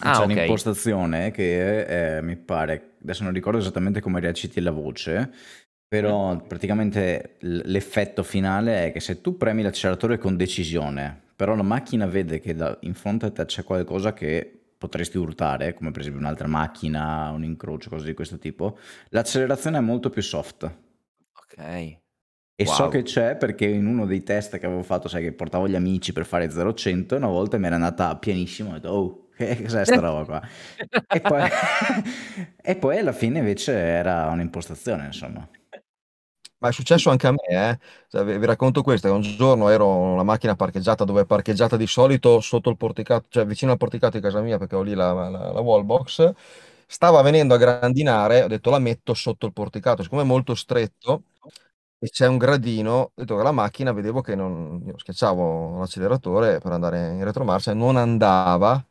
Ah, C'è ok. un'impostazione che eh, mi pare, adesso non ricordo esattamente come reciti la voce, però praticamente l- l'effetto finale è che se tu premi l'acceleratore con decisione, però la macchina vede che da- in fronte a te c'è qualcosa che potresti urtare, come per esempio un'altra macchina, un incrocio, cose di questo tipo, l'accelerazione è molto più soft. Ok. E so Wow. che c'è perché in uno dei test che avevo fatto, sai che portavo gli amici per fare 0-100, una volta mi era andata pienissimo, ho detto, oh, che cos'è sta roba qua? E poi, e poi alla fine invece era un'impostazione, insomma. Ma è successo anche a me, eh. Cioè, vi, vi racconto questo, che un giorno ero una macchina parcheggiata dove è parcheggiata di solito sotto il porticato, cioè vicino al porticato di casa mia perché ho lì la, la, la wallbox, stava venendo a grandinare, ho detto la metto sotto il porticato, siccome è molto stretto e c'è un gradino, ho detto che la macchina vedevo che non, io schiacciavo l'acceleratore per andare in retromarcia non andava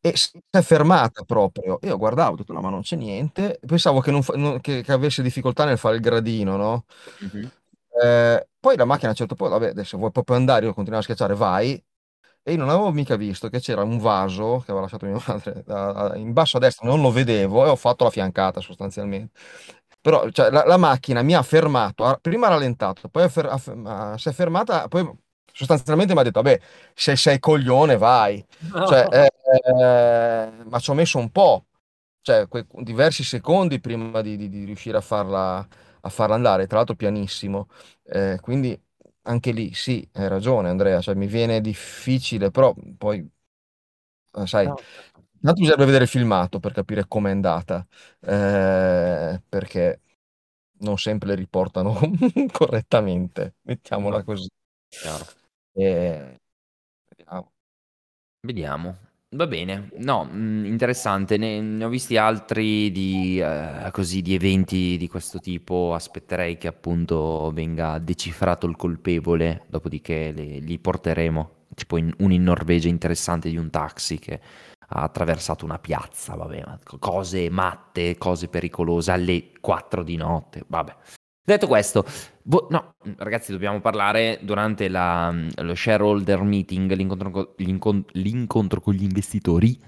e si è fermata proprio. Io guardavo, ho detto no, ma non c'è niente. Pensavo che, non fa- non- che- che avesse difficoltà nel fare il gradino, no? Mhm. Eh, poi la macchina a un certo punto, vabbè, adesso vuoi proprio andare, io continuavo a schiacciare, vai. E io non avevo mica visto che c'era un vaso che aveva lasciato mia madre a- a- in basso a destra, non lo vedevo e ho fatto la fiancata sostanzialmente. Però cioè, la, la macchina mi ha fermato, ha- prima ha rallentato, poi ha fer- ha si è fermata, poi sostanzialmente mi ha detto, vabbè, se sei coglione vai. Cioè, eh, eh, ma ci ho messo un po', cioè que- diversi secondi prima di, di- di riuscire a farla, a farla andare, tra l'altro pianissimo. Eh, quindi anche lì sì, hai ragione Andrea, cioè, mi viene difficile, però poi, eh, sai, No, intanto bisogna vedere il filmato per capire com'è andata, eh, perché non sempre le riportano correttamente, mettiamola così. chiaro. Eh, vediamo. Vediamo. Va bene. No, mh, interessante. Ne, ne ho visti altri di, eh, così, di eventi di questo tipo. Aspetterei che appunto venga decifrato il colpevole, dopodiché le- li porteremo. Tipo in- uno in Norvegia interessante di un taxi che ha attraversato una piazza, vabbè, cose matte, cose pericolose alle 4 di notte, vabbè. Detto questo, vo- no, ragazzi, dobbiamo parlare durante la- lo shareholder meeting, l'incontro, co- l'incon- l'incontro con gli investitori,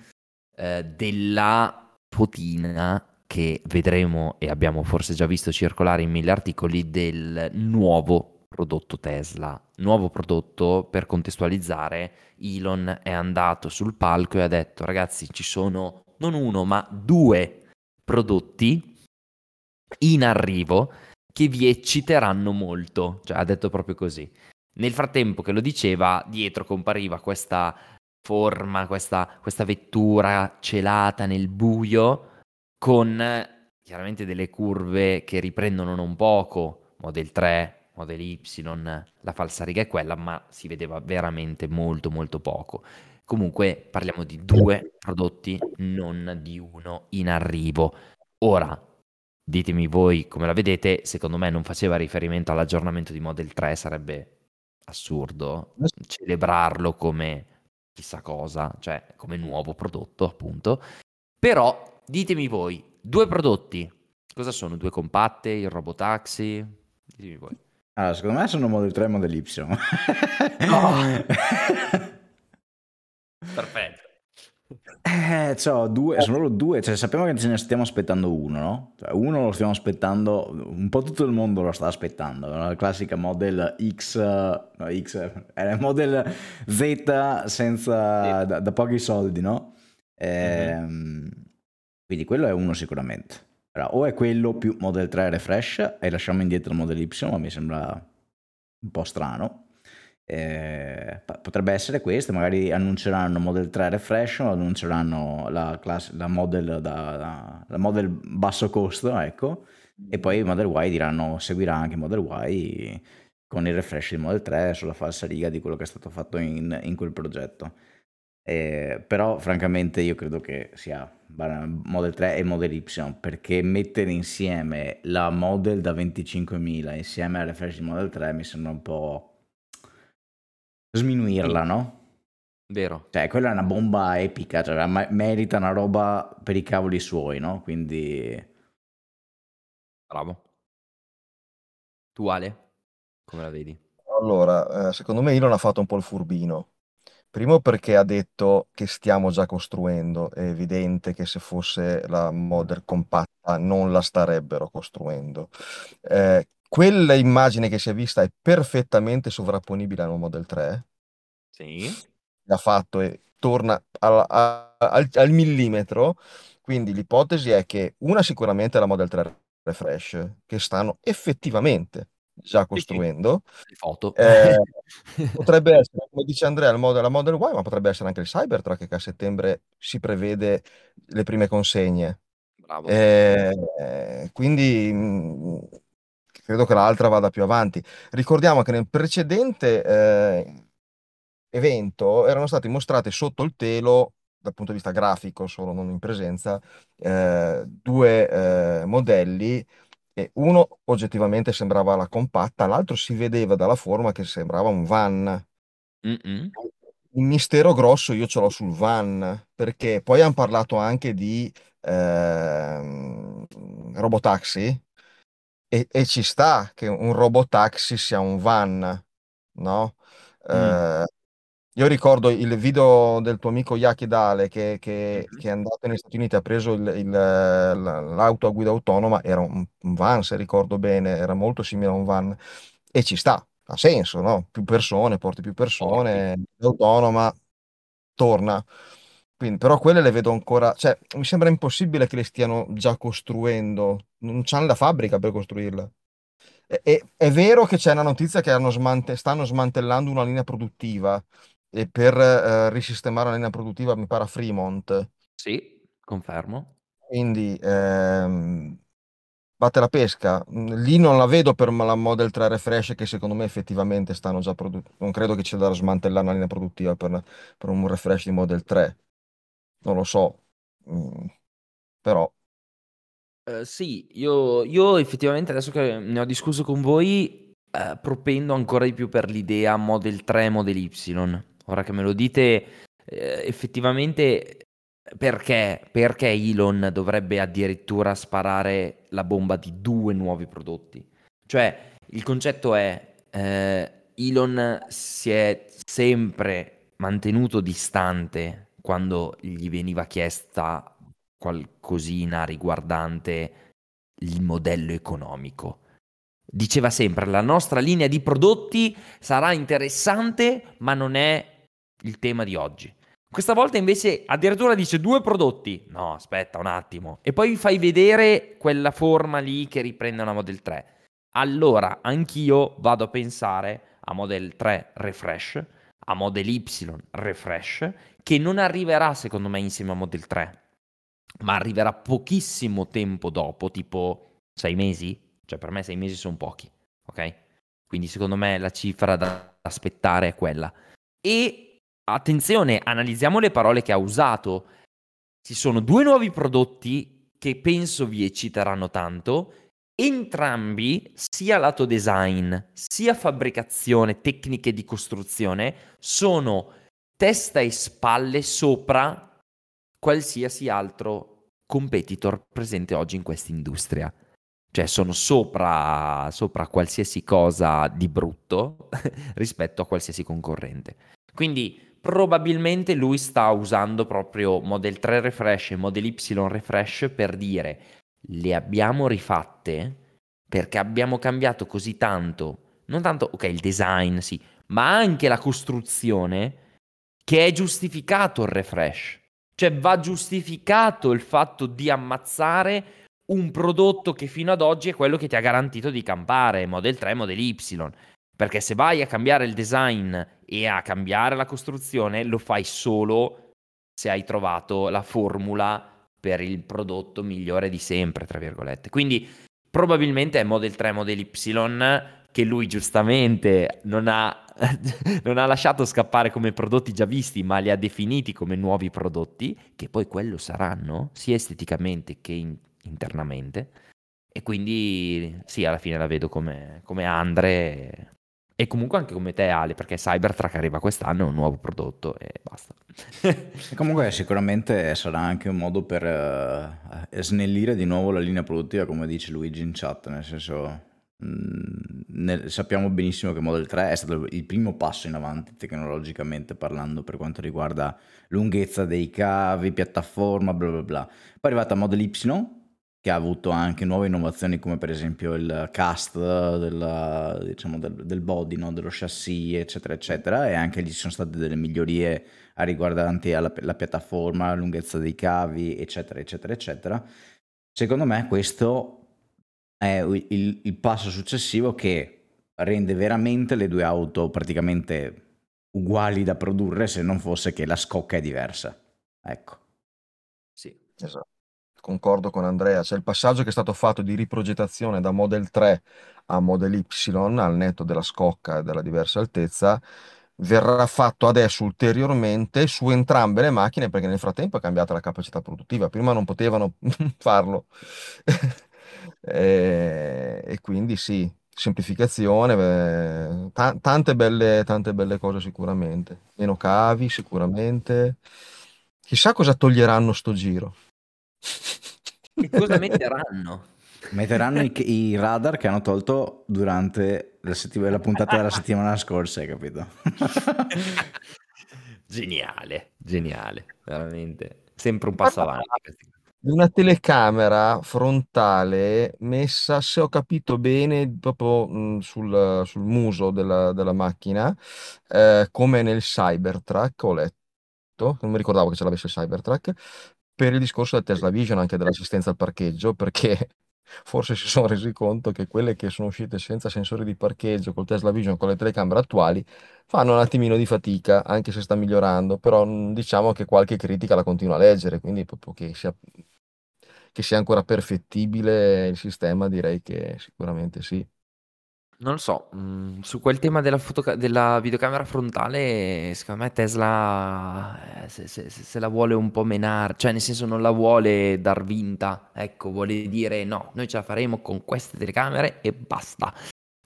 eh, della potina che vedremo e abbiamo forse già visto circolare in mille articoli del nuovo prodotto Tesla. Nuovo prodotto, per contestualizzare, Elon è andato sul palco e ha detto, ragazzi, ci sono non uno, ma due prodotti in arrivo che vi ecciteranno molto. Cioè, ha detto proprio così. Nel frattempo che lo diceva, dietro compariva questa forma, questa, questa vettura celata nel buio, con chiaramente delle curve che riprendono non poco, Model 3, Model Y, la falsariga è quella, ma si vedeva veramente molto molto poco. Comunque parliamo di due prodotti, non di uno in arrivo. Ora, ditemi voi come la vedete, secondo me non faceva riferimento all'aggiornamento di Model 3, sarebbe assurdo celebrarlo come chissà cosa, cioè come nuovo prodotto appunto. Però ditemi voi, due prodotti, cosa sono? Due compatte, il robotaxi? Ditemi voi. Allora, secondo me sono Model 3 e Model Y. No. Perfetto. Eh, c'ho due, sono loro due, cioè sappiamo che ce ne stiamo aspettando uno, no? Cioè, uno lo stiamo aspettando, un po' tutto il mondo lo sta aspettando, no? la classica Model X, no X, è Model Z senza, da, da pochi soldi, no? Ehm, Quindi quello è uno sicuramente. Allora, o è quello più Model 3 refresh e lasciamo indietro il Model Y, ma mi sembra un po' strano. Eh, potrebbe essere questo, magari annunceranno Model 3 refresh o annunceranno la, class- la model, da, da- la model basso costo, ecco, e poi Model Y diranno seguirà anche Model Y con il refresh di Model 3 sulla falsa riga di quello che è stato fatto in, in quel progetto. Eh, però francamente io credo che sia Model 3 e Model Y perché mettere insieme la Model da 25.000 insieme al refresh di Model 3 mi sembra un po' sminuirla, no? Vero. Cioè, quella è una bomba epica, cioè, ma- merita una roba per i cavoli suoi, no? Quindi... Bravo. Tu Ale, come la vedi? Allora, eh, secondo me Elon ha fatto un po' il furbino. Primo perché ha detto che stiamo già costruendo. È evidente che se fosse la Model compatta non la starebbero costruendo. Eh, quella immagine che si è vista è perfettamente sovrapponibile al Model 3. Sì. L'ha fatto e torna al, a- al- al millimetro. Quindi l'ipotesi è che una sicuramente è la Model 3 Refresh, che stanno effettivamente già costruendo. Eh, potrebbe essere, come dice Andrea, il model, la Model Y, ma potrebbe essere anche il Cybertruck che a settembre si prevede le prime consegne. Eh, quindi mh, credo che l'altra vada più avanti. Ricordiamo che nel precedente eh, evento erano state mostrate sotto il telo, dal punto di vista grafico, solo non in presenza, eh, due eh, modelli e uno oggettivamente sembrava la compatta, l'altro si vedeva dalla forma che sembrava un van. Mm-mm. Il mistero grosso io ce l'ho sul van, perché poi hanno parlato anche di ehm, robotaxi e, e ci sta che un robotaxi sia un van, no? Mm. Eh, io ricordo il video del tuo amico Yaki Dale che, che- che è andato negli Stati Uniti, ha preso il- il- la- l'auto a guida autonoma, era un, un van se ricordo bene, era molto simile a un van e ci sta, ha senso, no? Più persone, porti più persone, guida autonoma, torna. Quindi, però quelle le vedo ancora, cioè mi sembra impossibile che le stiano già costruendo, non c'hanno la fabbrica per costruirle. E- e- è vero che c'è una notizia che hanno smante- stanno smantellando una linea produttiva e per eh, risistemare la linea produttiva mi pare a Fremont. Sì, confermo. Quindi ehm, batte la pesca. Mm, Lì non la vedo per la Model 3 Refresh che secondo me effettivamente stanno già producendo. Non credo che sia da smantellare una linea produttiva per, per un refresh di Model 3. Non lo so. Mm, però Eh, sì, io, io effettivamente adesso che ne ho discusso con voi, eh, propendo ancora di più per l'idea Model 3, Model Y. Ora che me lo dite, eh, effettivamente perché? Perché Elon dovrebbe addirittura sparare la bomba di due nuovi prodotti? Cioè, il concetto è, eh, Elon si è sempre mantenuto distante quando gli veniva chiesta qualcosina riguardante il modello economico. Diceva sempre la nostra linea di prodotti sarà interessante, ma non è il tema di oggi. Questa volta invece addirittura dice due prodotti. No, aspetta un attimo. E poi fai vedere quella forma lì che riprende una Model 3. Allora anch'io vado a pensare a Model 3 Refresh, a Model Y Refresh, che non arriverà secondo me insieme a Model 3 ma arriverà pochissimo tempo dopo, tipo sei mesi? Cioè per me sei mesi sono pochi, ok? Quindi secondo me la cifra da aspettare è quella. E attenzione, analizziamo le parole che ha usato. Ci sono due nuovi prodotti che penso vi ecciteranno tanto. Entrambi, sia lato design, sia fabbricazione, tecniche di costruzione, sono testa e spalle sopra qualsiasi altro competitor presente oggi in questa industria. Cioè sono sopra, sopra qualsiasi cosa di brutto rispetto a qualsiasi concorrente. Quindi probabilmente lui sta usando proprio Model 3 Refresh e Model Y Refresh per dire le abbiamo rifatte perché abbiamo cambiato così tanto, non tanto, ok, il design sì, ma anche la costruzione che è giustificato il refresh. Cioè va giustificato il fatto di ammazzare un prodotto che fino ad oggi è quello che ti ha garantito di campare, Model 3, Model Y. Perché se vai a cambiare il design e a cambiare la costruzione, lo fai solo se hai trovato la formula per il prodotto migliore di sempre, tra virgolette. Quindi probabilmente è Model 3, Model Y che lui giustamente non ha, non ha lasciato scappare come prodotti già visti, ma li ha definiti come nuovi prodotti, che poi quello saranno, sia esteticamente che in- internamente. E quindi sì, alla fine la vedo come, come Andre E comunque anche come te Ale, perché Cybertruck arriva quest'anno, è un nuovo prodotto e basta. e comunque sicuramente sarà anche un modo per uh, snellire di nuovo la linea produttiva, come dice Luigi in chat, nel senso mm, nel, sappiamo benissimo che Model 3 è stato il primo passo in avanti tecnologicamente parlando per quanto riguarda lunghezza dei cavi, piattaforma, bla bla bla. Poi è arrivata Model Y che ha avuto anche nuove innovazioni come per esempio il cast del, diciamo, del, del body, no? dello chassis, eccetera, eccetera, e anche gli sono state delle migliorie riguardanti alla, la piattaforma, la lunghezza dei cavi, eccetera, eccetera, eccetera. Secondo me questo è il, il passo successivo che rende veramente le due auto praticamente uguali da produrre se non fosse che la scocca è diversa. Ecco. Sì, esatto concordo con Andrea, c'è il passaggio che è stato fatto di riprogettazione da Model 3 a Model Y al netto della scocca e della diversa altezza, verrà fatto adesso ulteriormente su entrambe le macchine perché nel frattempo è cambiata la capacità produttiva, prima non potevano farlo. e, e, quindi sì, semplificazione, beh, tante, belle, tante belle cose sicuramente, meno cavi sicuramente. Chissà cosa toglieranno sto giro. Che cosa metteranno? Metteranno i, i radar che hanno tolto durante la, settim- la puntata della settimana scorsa, hai capito? geniale, geniale, veramente. Sempre un passo avanti. Una telecamera frontale messa, se ho capito bene, proprio mh, sul, sul muso della, della macchina, eh, come nel Cybertruck, ho letto, non mi ricordavo che ce l'avesse il Cybertruck, per il discorso del Tesla Vision, anche dell'assistenza al parcheggio, perché forse si sono resi conto che quelle che sono uscite senza sensori di parcheggio col Tesla Vision, con le telecamere attuali, fanno un attimino di fatica, anche se sta migliorando, però diciamo che qualche critica la continua a leggere, quindi proprio che sia, che sia ancora perfettibile il sistema, direi che sicuramente sì. Non lo so, mhmm, su quel tema della fotoca della videocamera frontale, secondo me Tesla, ehm, se se se la vuole un po' menar cioè nel senso non la vuole dar vinta, ecco, vuole dire: "No, noi ce la faremo con queste telecamere e basta."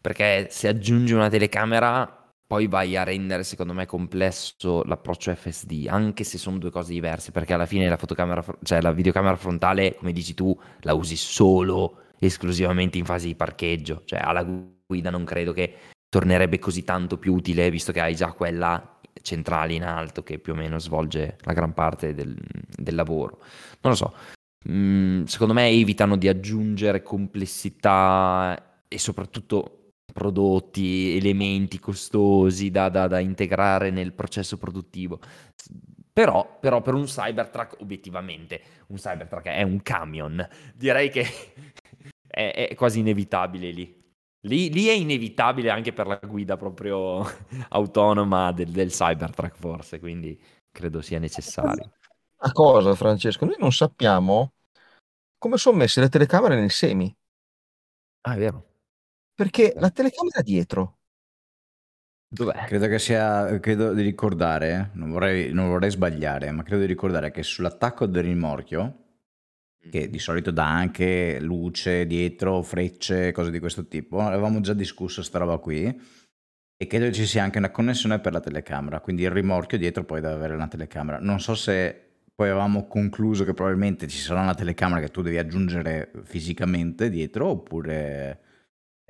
Perché se aggiungi una telecamera, poi vai a rendere, secondo me, complesso l'approccio FSD, anche se sono due cose diverse, perché alla fine la fotocamera fro cioè la videocamera frontale, come dici tu, la usi solo, esclusivamente in fase di parcheggio, cioè alla guida non credo che tornerebbe così tanto più utile, visto che hai già quella centrale in alto che più o meno svolge la gran parte del, del lavoro. Non lo so. Mm, secondo me evitano di aggiungere complessità e soprattutto prodotti, elementi costosi da, da, da integrare nel processo produttivo. Però, però, per un Cybertruck, obiettivamente, un Cybertruck è un camion. Direi che è, è quasi inevitabile lì. Lì, lì, è inevitabile anche per la guida proprio autonoma del, del Cybertruck forse, quindi credo sia necessario. Una cosa Francesco, noi non sappiamo come sono messe le telecamere nel semi. Ah, è vero. Perché la telecamera dietro. Dov'è? Credo che sia, credo di ricordare, non vorrei, non vorrei sbagliare, ma credo di ricordare che sull'attacco del rimorchio che di solito dà anche luce dietro, frecce, cose di questo tipo. Avevamo già discusso sta roba qui e credo ci sia anche una connessione per la telecamera, quindi il rimorchio dietro poi deve avere una telecamera. Non so se poi avevamo concluso che probabilmente ci sarà una telecamera che tu devi aggiungere fisicamente dietro oppure...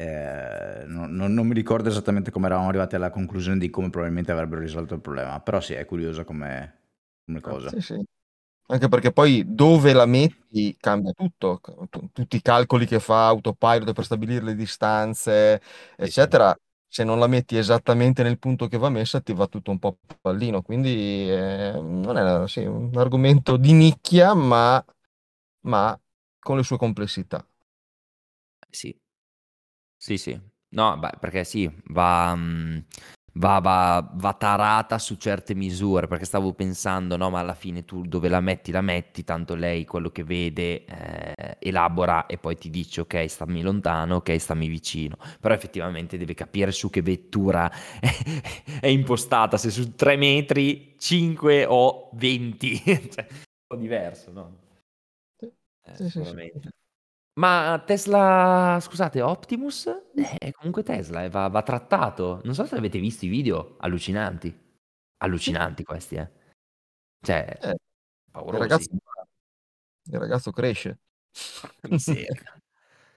Eh, non, non, mi ricordo esattamente come eravamo arrivati alla conclusione di come probabilmente avrebbero risolto il problema, però sì, è curioso come, come cosa. Sì, sì. Anche perché poi dove la metti cambia tutto, tutti i calcoli che fa Autopilot per stabilire le distanze, eccetera. Se non la metti esattamente nel punto che va messa, ti va tutto un po' pallino. Quindi eh, non è sì, un argomento di nicchia, ma, ma con le sue complessità. Sì, sì, sì. No, beh, perché sì, va, mh, va, va, va tarata su certe misure, perché stavo pensando, no, ma alla fine tu dove la metti, la metti, tanto lei quello che vede eh, elabora e poi ti dice ok, stammi lontano, ok, stammi vicino, però effettivamente deve capire su che vettura è impostata, se su 3 metri, 5 o 20, cioè, un po' diverso, no? Sì, eh, sì, sicuramente. Sì, Ma Tesla, scusate, Optimus è comunque Tesla e va, va trattato. Non so se avete visto i video, allucinanti. Allucinanti questi, eh. Cioè, Eh, il paurosi. ragazzo, il ragazzo cresce. Miseria.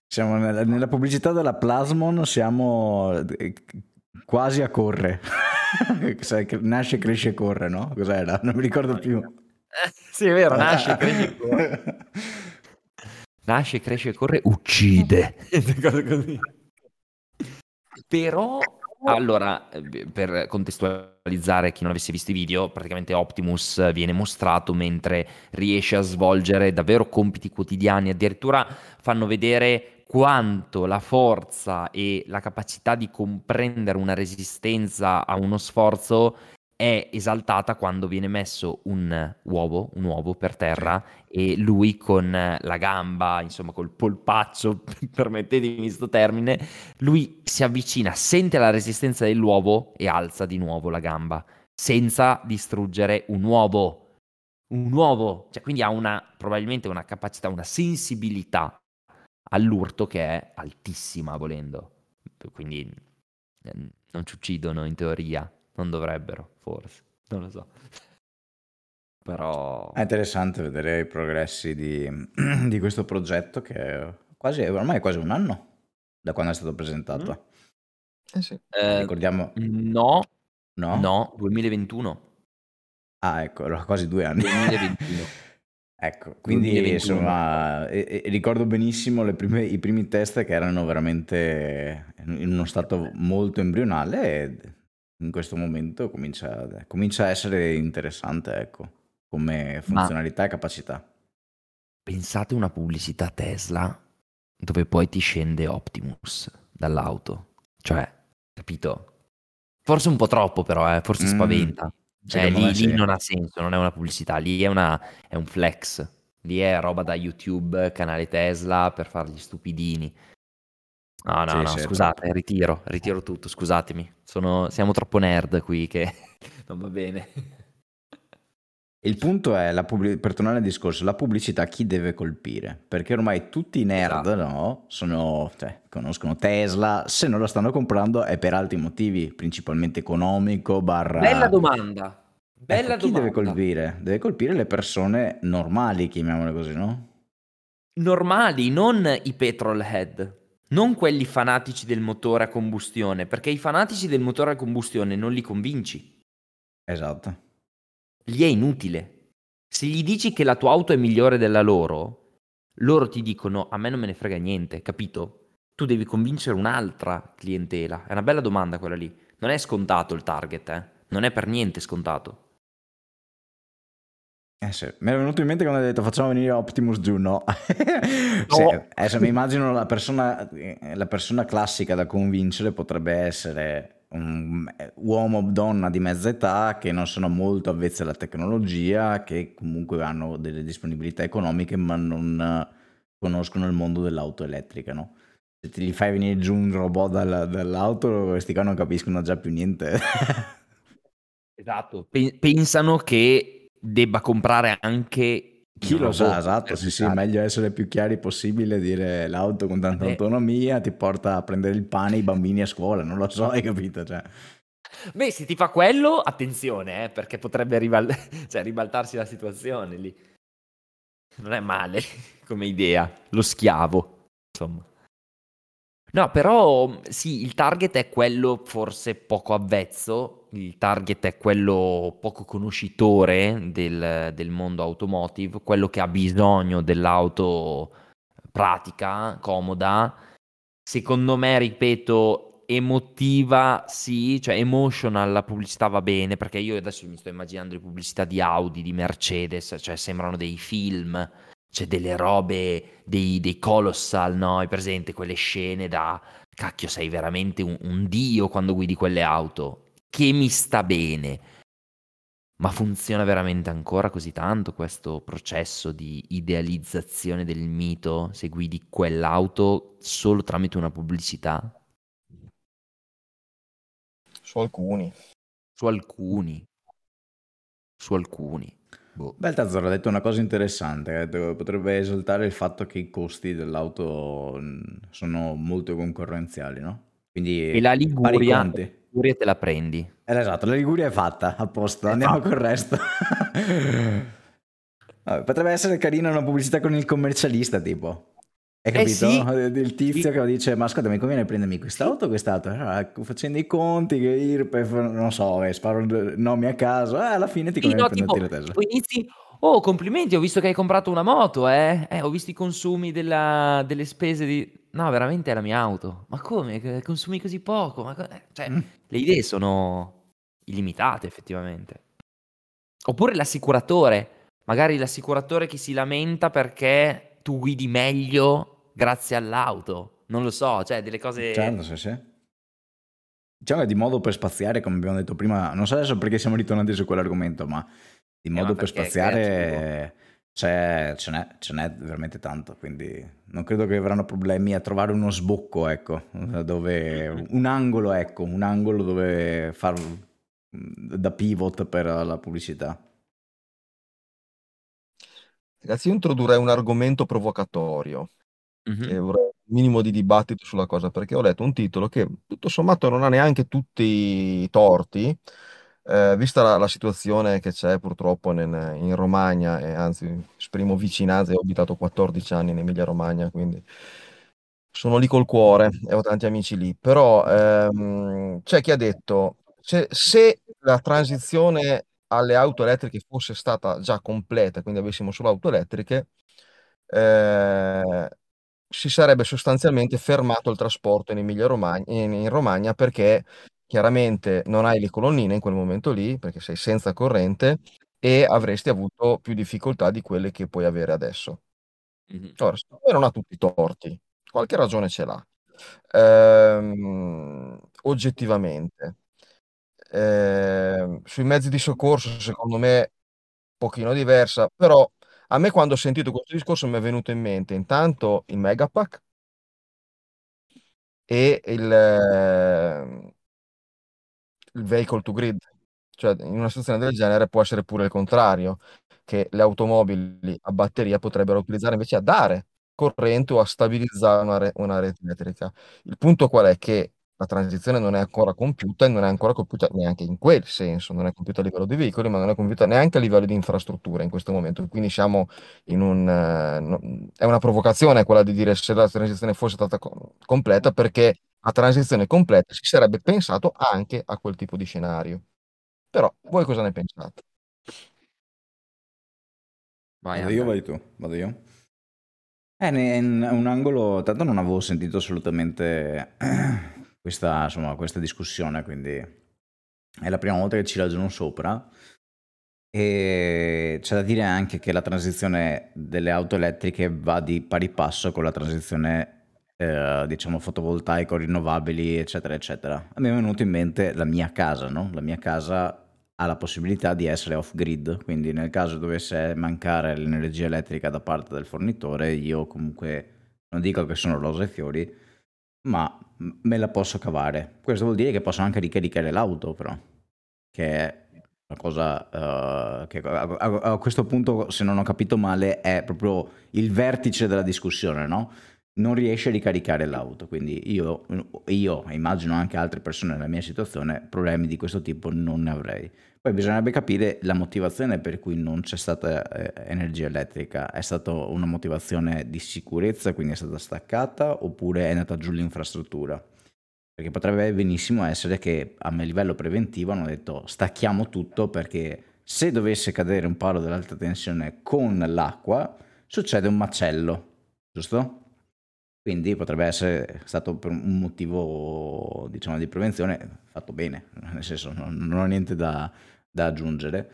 Siamo nella, nella pubblicità della Plasmon, siamo eh, quasi a corre. Sai, che nasce, cresce e corre, no? Cos'era? Non mi ricordo più. Eh, sì, è vero, nasce, cresce, corre. Nasce, cresce, corre, uccide. Però, allora, eh, per contestualizzare chi non avesse visto i video, praticamente Optimus viene mostrato mentre riesce a svolgere davvero compiti quotidiani, addirittura fanno vedere quanto la forza e la capacità di comprendere una resistenza a uno sforzo è esaltata quando viene messo un uovo, un uovo per terra e lui con la gamba, insomma col polpaccio, permettetemi questo termine, lui si avvicina, sente la resistenza dell'uovo e alza di nuovo la gamba, senza distruggere un uovo. Un uovo, cioè quindi ha una, probabilmente una capacità, una sensibilità all'urto che è altissima volendo. Quindi eh, non ci uccidono in teoria, non dovrebbero, forse, non lo so. Però... È interessante vedere i progressi di, di questo progetto che è quasi, ormai è quasi un anno da quando è stato presentato. Eh sì. Eh, Ricordiamo... no, No? no, 2021. Ah, ecco, allora quasi due anni. 2021. Ecco, quindi 2021. insomma, e- e ricordo benissimo le prime- i primi test che erano veramente in uno stato molto embrionale e in questo momento comincia, comincia a essere interessante, ecco, come funzionalità e capacità. Pensate una pubblicità Tesla dove poi ti scende Optimus dall'auto. Cioè, capito? Forse un po' troppo però, eh, forse Mm, spaventa. Cioè, lì, lì non ha senso, non è una pubblicità, lì è, una- è un flex. Lì è roba da YouTube, canale Tesla per fare gli stupidini. No, no, Sì, no, sì, scusate, ritiro, ritiro tutto, scusatemi. Sono- siamo troppo nerd qui che non va bene. Il punto è, la pubblic- per tornare al discorso, la pubblicità chi deve colpire? Perché ormai tutti i nerd Esatto. no? Sono, cioè, conoscono Tesla, se non la stanno comprando è per altri motivi, principalmente economico, barra... Bella domanda. Bella Ecco, chi deve domanda. colpire? Deve colpire le persone normali, chiamiamole così, no? normali, non i petrolhead, non quelli fanatici del motore a combustione, perché i fanatici del motore a combustione non li convinci, Esatto. gli è inutile. Se gli dici che la tua auto è migliore della loro, loro ti dicono a me non me ne frega niente, capito? Tu devi convincere un'altra clientela. È una bella domanda quella lì. Non è scontato il target, eh? Non è per niente scontato. Eh sì, mi è venuto in mente quando hai detto facciamo venire Optimus giù, no? Sì, mi immagino la persona, eh, la persona classica da convincere potrebbe essere un eh, uomo o donna di mezza età che non sono molto avvezzi alla tecnologia, che comunque hanno delle disponibilità economiche ma non eh, conoscono il mondo dell'auto elettrica, no? Se ti gli fai venire giù un robot dalla- dall'auto, questi qua non capiscono già più niente. Esatto. Pe- pensano che debba comprare anche Chi lo sa, esatto, per sì, sì, guidare. meglio essere più chiari possibile, dire l'auto con tanta Eh. autonomia ti porta a prendere il pane e i bambini a scuola, non lo so, hai capito? Cioè, Beh, se ti fa quello, attenzione, eh, perché potrebbe rival- cioè, ribaltarsi la situazione lì. Non è male come idea, lo schiavo, insomma. No, però sì, il target è quello forse poco avvezzo, il target è quello poco conoscitore del, del mondo automotive, quello che ha bisogno dell'auto pratica, comoda. Secondo me, ripeto, emotiva sì, cioè emotional la pubblicità va bene, perché io adesso mi sto immaginando le pubblicità di Audi, di Mercedes, cioè sembrano dei film, c'è delle robe, dei, dei colossal, no? Hai presente quelle scene da, cacchio, sei veramente un, un dio quando guidi quelle auto, che mi sta bene. Ma funziona veramente ancora così tanto questo processo di idealizzazione del mito se guidi quell'auto solo tramite una pubblicità? Su alcuni. Su alcuni. Su alcuni. Boh. Baltazar ha detto una cosa interessante, ha detto che potrebbe esaltare il fatto che i costi dell'auto mh, sono molto concorrenziali, no? Quindi E la Liguria, la Liguria te la prendi. Eh, esatto, la Liguria è fatta, a posto, È andiamo col resto. Vabbè, potrebbe essere carina una pubblicità con il commercialista, tipo. Hai Eh capito? sì, Del tizio che dice, ma ascolta, mi conviene prendermi quest'auto o quest'auto? Allora, ecco, facendo i conti, che IRPEF, non so, eh, sparo nomi a caso, eh, alla fine ti Sì, conviene no, prenderti tipo, la Tesla. inizi, oh complimenti, ho visto che hai comprato una moto, eh? Eh, ho visto i consumi della- delle spese di... No, veramente è la mia auto. Ma come? Consumi così poco? Ma co- eh, cioè, Mm. le idee sono illimitate effettivamente. Oppure l'assicuratore, magari l'assicuratore che si lamenta perché tu guidi meglio grazie all'auto. Non lo so, cioè delle cose... Certo, sì, sì. Diciamo che di modo per spaziare, come abbiamo detto prima, non so adesso perché siamo ritornati su quell'argomento, ma di Eh, modo ma per spaziare c'è, ce n'è, ce n'è veramente tanto, quindi non credo che avranno problemi a trovare uno sbocco, ecco, dove, un angolo, ecco, un angolo dove far mm, da pivot per la pubblicità. Ragazzi, io introdurrei un argomento provocatorio. Mhm. e vorrei un minimo di dibattito sulla cosa, perché ho letto un titolo che tutto sommato non ha neanche tutti i torti, eh, vista la, la situazione che c'è purtroppo nel- in Romagna, e anzi esprimo vicinanza, ho abitato 14 anni in Emilia-Romagna, quindi sono lì col cuore e ho tanti amici lì, però ehm, c'è chi ha detto, se, se la transizione alle auto elettriche fosse stata già completa, quindi avessimo solo auto elettriche, eh, si sarebbe sostanzialmente fermato il trasporto in Emilia-Romagna, in, in Romagna perché chiaramente non hai le colonnine in quel momento lì, perché sei senza corrente e avresti avuto più difficoltà di quelle che puoi avere adesso. Mhm. Ora, secondo me non ha tutti i torti, qualche ragione ce l'ha. Ehm, oggettivamente. Ehm, sui mezzi di soccorso, secondo me, un pochino diversa, però a me quando ho sentito questo discorso mi è venuto in mente intanto il Megapack e il, ehm, il vehicle to grid, cioè in una situazione del genere può essere pure il contrario, che le automobili a batteria potrebbero utilizzare invece a dare corrente o a stabilizzare una, re- una rete elettrica. Il punto qual è? Che la transizione non è ancora compiuta e non è ancora compiuta neanche in quel senso, non è compiuta a livello di veicoli, ma non è compiuta neanche a livello di infrastrutture in questo momento. Quindi siamo in un... eh, no- è una provocazione quella di dire se la transizione fosse stata co- completa, perché a transizione completa si sarebbe pensato anche a quel tipo di scenario. Però voi cosa ne pensate? Vai, Vado io, vai tu, vado io. Eh, è un un angolo, tanto non avevo sentito assolutamente questa, insomma, questa discussione, quindi è la prima volta che ci ragiono sopra. E c'è da dire anche che la transizione delle auto elettriche va di pari passo con la transizione, eh, diciamo, fotovoltaico, rinnovabili, eccetera, eccetera. A me è venuto in mente la mia casa, no? La mia casa ha la possibilità di essere off-grid, quindi nel caso dovesse mancare l'energia elettrica da parte del fornitore, io comunque non dico che sono rose e fiori, ma me la posso cavare. Questo vuol dire che posso anche ricaricare l'auto, però, che è una cosa eh, che a, a- a questo punto, se non ho capito male, è proprio il vertice della discussione, no? Non riesce a ricaricare l'auto, quindi io, io immagino anche altre persone nella mia situazione, problemi di questo tipo non ne avrei. Poi bisognerebbe capire la motivazione per cui non c'è stata eh, energia elettrica. È stata una motivazione di sicurezza, quindi è stata staccata, oppure è andata giù l'infrastruttura? Perché potrebbe benissimo essere che a livello preventivo hanno detto stacchiamo tutto perché se dovesse cadere un palo dell'alta tensione con l'acqua succede un macello, giusto? Quindi potrebbe essere stato per un motivo, diciamo, di prevenzione fatto bene, nel senso non, non ho niente da, da aggiungere.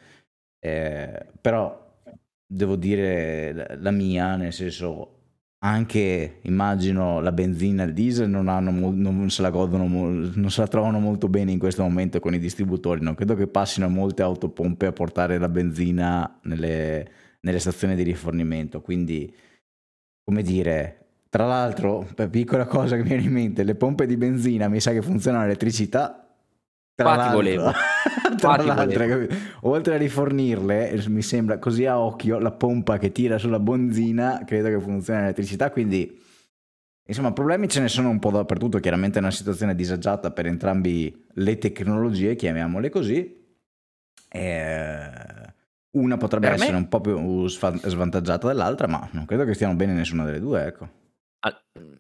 Eh, però devo dire la- mia, nel senso anche immagino la benzina e il diesel non, hanno non se la godono, non se la trovano molto bene in questo momento con i distributori. Non credo che passino molte autopompe a portare la benzina nelle, nelle stazioni di rifornimento. Quindi, come dire, tra l'altro, per piccola cosa che mi viene in mente, le pompe di benzina mi sa che funzionano a elettricità. Tra Qua ti l'altro, volevo. tra l'altro, oltre a rifornirle, mi sembra così a occhio la pompa che tira sulla benzina, credo che funzioni l'elettricità, quindi insomma problemi ce ne sono un po' dappertutto, chiaramente è una situazione disagiata per entrambi le tecnologie, chiamiamole così. E una potrebbe per essere me... un po' più svantaggiata dell'altra, ma non credo che stiano bene nessuna delle due, ecco.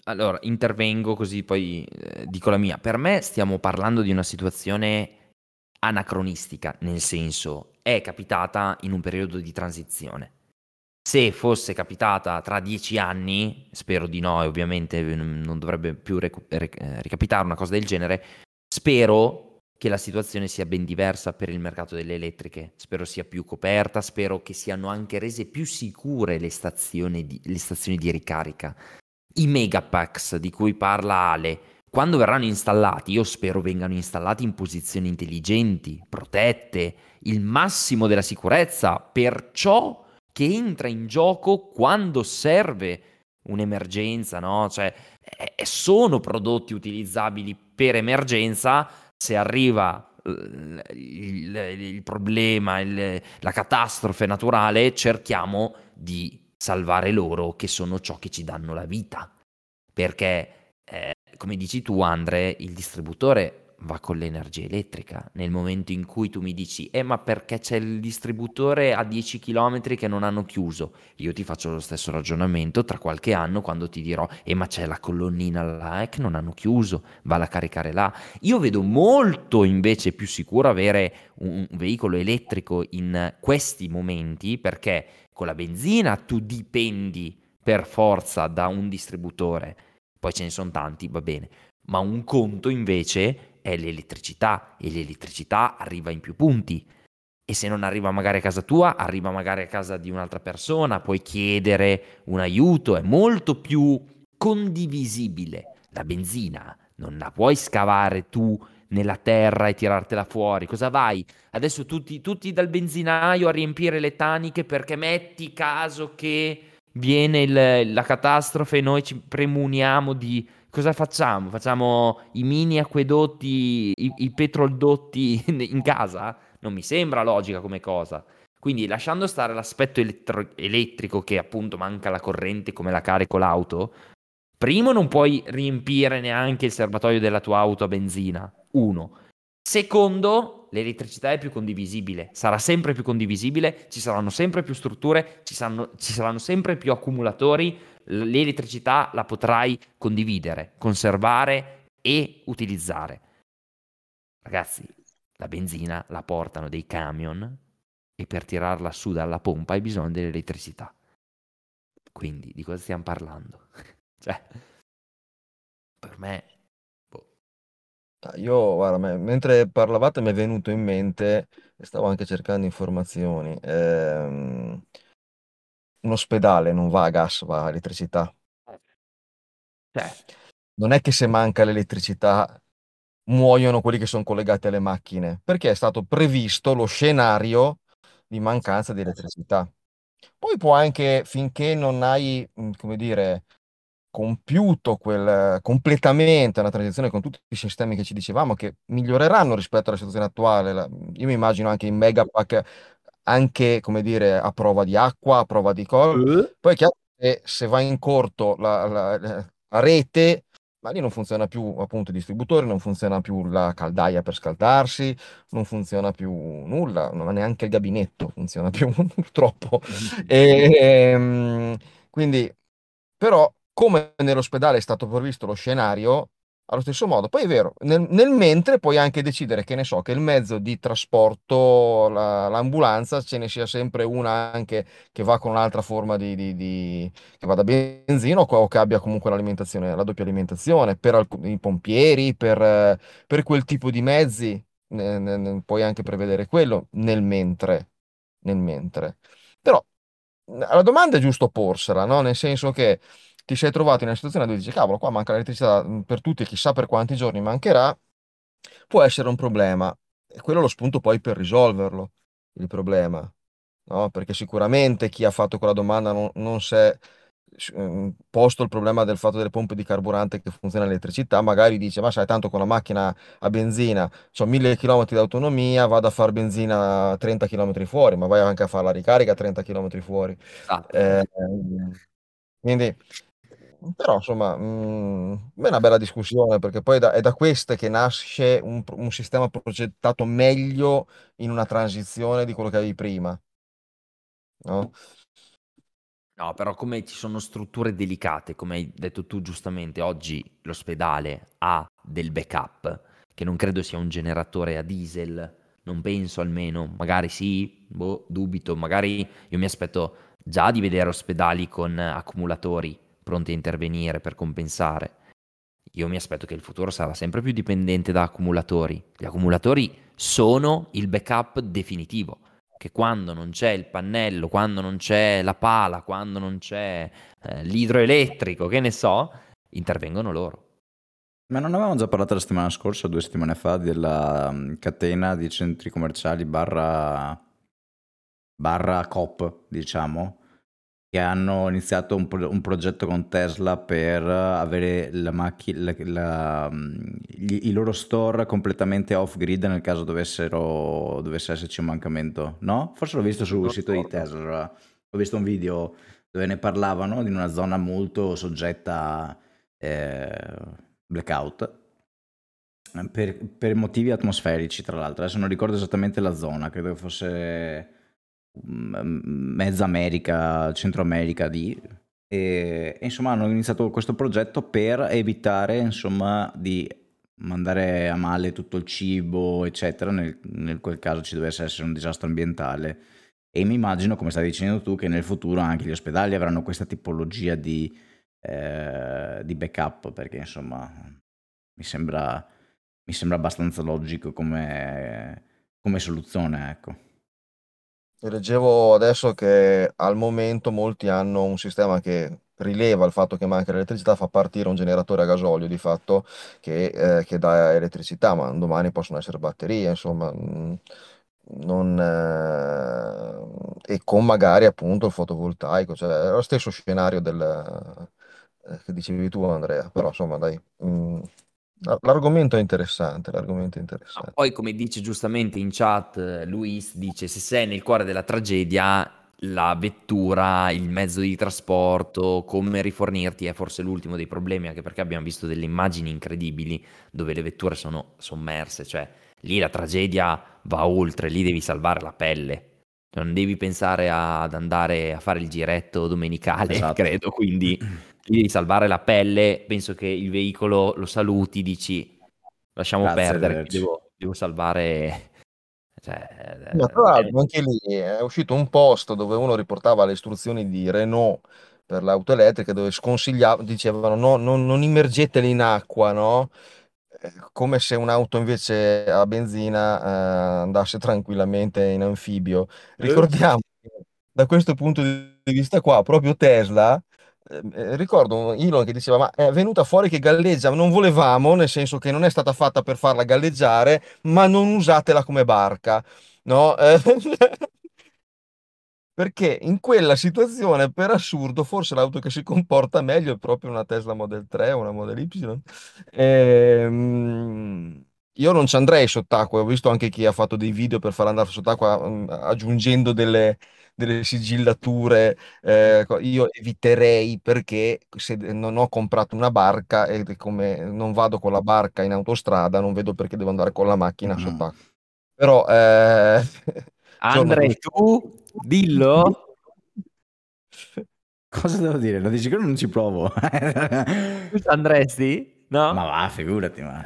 Allora, intervengo così poi eh, dico la mia. Per me stiamo parlando di una situazione anacronistica, nel senso è capitata in un periodo di transizione. Se fosse capitata tra dieci anni, spero di no, e ovviamente non dovrebbe più recu- rec- eh, ricapitare una cosa del genere, spero che la situazione sia ben diversa per il mercato delle elettriche, spero sia più coperta, spero che siano anche rese più sicure le stazioni di, le stazioni di ricarica. I megapacks di cui parla Ale, quando verranno installati, io spero vengano installati in posizioni intelligenti, protette, il massimo della sicurezza. Per ciò che entra in gioco quando serve un'emergenza, no? Cioè, eh, sono prodotti utilizzabili per emergenza, se arriva il, il, il problema, il, la catastrofe naturale, cerchiamo di salvare loro che sono ciò che ci danno la vita. Perché, eh, come dici tu, Andre, il distributore va con l'energia elettrica. Nel momento in cui tu mi dici, eh ma perché c'è il distributore a 10 km che non hanno chiuso? Io ti faccio lo stesso ragionamento tra qualche anno quando ti dirò, eh ma c'è la colonnina là eh, che non hanno chiuso, valla a caricare là. Io vedo molto invece più sicuro avere un veicolo elettrico in questi momenti perché con la benzina tu dipendi per forza da un distributore. Poi ce ne sono tanti, va bene, ma un conto invece è l'elettricità e l'elettricità arriva in più punti. E se non arriva magari a casa tua, arriva magari a casa di un'altra persona, puoi chiedere un aiuto, è molto più condivisibile. La benzina non la puoi scavare tu nella terra e tirartela fuori. Cosa vai? Adesso tutti, tutti dal benzinaio a riempire le taniche perché metti caso che viene il, la catastrofe e noi ci premuniamo di cosa facciamo? Facciamo i mini acquedotti, i, i petroldotti in casa? Non mi sembra logica come cosa. Quindi lasciando stare l'aspetto elettro- elettrico che appunto manca la corrente come la carico l'auto, primo non puoi riempire neanche il serbatoio della tua auto a benzina, uno. Secondo, l'elettricità è più condivisibile, sarà sempre più condivisibile, ci saranno sempre più strutture, ci saranno, ci saranno sempre più accumulatori, l'elettricità la potrai condividere, conservare e utilizzare. Ragazzi, la benzina la portano dei camion e per tirarla su dalla pompa hai bisogno dell'elettricità. Quindi di cosa stiamo parlando? Cioè, per me... Boh. Ah, io, guarda, mentre parlavate mi è venuto in mente, e stavo anche cercando informazioni, ehm, un ospedale non va a gas, va a elettricità. Cioè, non è che se manca l'elettricità muoiono quelli che sono collegati alle macchine, perché è stato previsto lo scenario di mancanza di elettricità. Poi può anche, finché non hai, come dire, compiuto quel, completamente una transizione con tutti i sistemi che ci dicevamo, che miglioreranno rispetto alla situazione attuale. Io mi immagino anche in Megapack anche, come dire, a prova di acqua, a prova di cose. Uh. Poi è chiaro che se va in corto la, la, la rete, ma lì non funziona più appunto il distributore, non funziona più la caldaia per scaldarsi, non funziona più nulla, non neanche il gabinetto funziona più purtroppo. e, ehm, quindi, però, come nell'ospedale è stato previsto lo scenario, allo stesso modo. Poi è vero, nel, nel, mentre puoi anche decidere che ne so, che il mezzo di trasporto, la, l'ambulanza, ce ne sia sempre una anche che va con un'altra forma di, di, di che vada benzina o che abbia comunque l'alimentazione, la doppia alimentazione, per alcuni, pompieri, per, per quel tipo di mezzi, ne, ne, puoi anche prevedere quello nel mentre, nel mentre. Però la domanda è giusto porsela, no? Nel senso che ti sei trovato in una situazione dove dici, cavolo, qua manca l'elettricità mm, per tutti, chissà per quanti giorni mancherà, può essere un problema. E quello è lo spunto poi per risolverlo, il problema. No? Perché sicuramente chi ha fatto quella domanda non, non si è mm, posto il problema del fatto delle pompe di carburante che funzionano all'elettricità, magari dice, ma sai, tanto con la macchina a benzina ho 1000 km di autonomia, vado a fare benzina a 30 km fuori, ma vai anche a fare la ricarica a 30 km fuori. Esatto. Eh, quindi, però insomma, mh, è una bella discussione perché poi è da, è da queste che nasce un, un sistema progettato meglio in una transizione di quello che avevi prima. No? No, però come ci sono strutture delicate, come hai detto tu giustamente, oggi l'ospedale ha del backup, che non credo sia un generatore a diesel, non penso almeno, magari sì, boh, dubito, magari io mi aspetto già di vedere ospedali con accumulatori pronti a intervenire per compensare. Io mi aspetto che il futuro sarà sempre più dipendente da accumulatori. Gli accumulatori sono il backup definitivo che quando non c'è il pannello, quando non c'è la pala, quando non c'è eh, l'idroelettrico, che ne so, intervengono loro. Ma non avevamo già parlato la settimana scorsa, due settimane fa, della mm, catena di centri commerciali barra, barra COP, diciamo, che hanno iniziato un, pro- un progetto con Tesla per avere la macchi- la- la- gli- i loro store completamente off-grid nel caso dovessero, dovesse esserci un mancamento, no? Forse l'ho visto sul sito di. Tesla, ho visto un video dove ne parlavano di una zona molto soggetta a eh, blackout. Per, per motivi atmosferici, tra l'altro, adesso non ricordo esattamente la zona, credo che fosse mm, mezza America, Centro America di e, e, insomma hanno iniziato questo progetto per evitare insomma di mandare a male tutto il cibo eccetera. Nel, nel quel caso ci dovesse essere un disastro ambientale. E mi immagino come stai dicendo tu che nel futuro anche gli ospedali avranno questa tipologia di, eh, di backup perché insomma mi sembra, mi sembra abbastanza logico come, come soluzione ecco Leggevo adesso che al momento molti hanno un sistema che rileva il fatto che manca l'elettricità, fa partire un generatore a gasolio di fatto che, eh, che dà elettricità, ma domani possono essere batterie, insomma, mm, non, eh, e con magari appunto il fotovoltaico, cioè è lo stesso scenario del, eh, che dicevi tu Andrea, però insomma dai, mm, l'argomento è interessante, l'argomento è interessante. poi, come dice giustamente in chat, eh, Luis dice: Se sei nel cuore della tragedia, la vettura, il mezzo di trasporto, come rifornirti è forse l'ultimo dei problemi, anche perché abbiamo visto delle immagini incredibili dove le vetture sono sommerse, cioè lì la tragedia va oltre, lì devi salvare la pelle. Non devi pensare ad andare a fare il giretto domenicale, esatto credo, quindi devi salvare la pelle. Penso che il veicolo lo saluti, dici lasciamo grazie perdere, devo, devo salvare. Cioè, Ma tra eh, l'altro anche lì è uscito un post dove uno riportava le istruzioni di Renault per l'auto elettrica dove sconsigliava, dicevano no, non, non immergetele in acqua, no? Eh, Come se un'auto invece a benzina eh, andasse tranquillamente in anfibio. Ricordiamo che da questo punto di vista qua, proprio Tesla, eh, eh, ricordo Elon che diceva, ma è venuta fuori che galleggia, non volevamo, nel senso che non è stata fatta per farla galleggiare, ma non usatela come barca, no? Perché in quella situazione, per assurdo, forse l'auto che si comporta meglio è proprio una Tesla Model 3 o una Model Y. Ehm, io non ci andrei sott'acqua, ho visto anche chi ha fatto dei video per far andare sott'acqua aggiungendo delle, delle sigillature. eh, io eviterei perché se non ho comprato una barca e come non vado con la barca in autostrada, non vedo perché devo andare con la macchina Mm. sott'acqua. Però eh, giorno Andre, così. tu dillo. cosa devo dire? lo dici che non ci provo andresti? No? ma va figurati ma...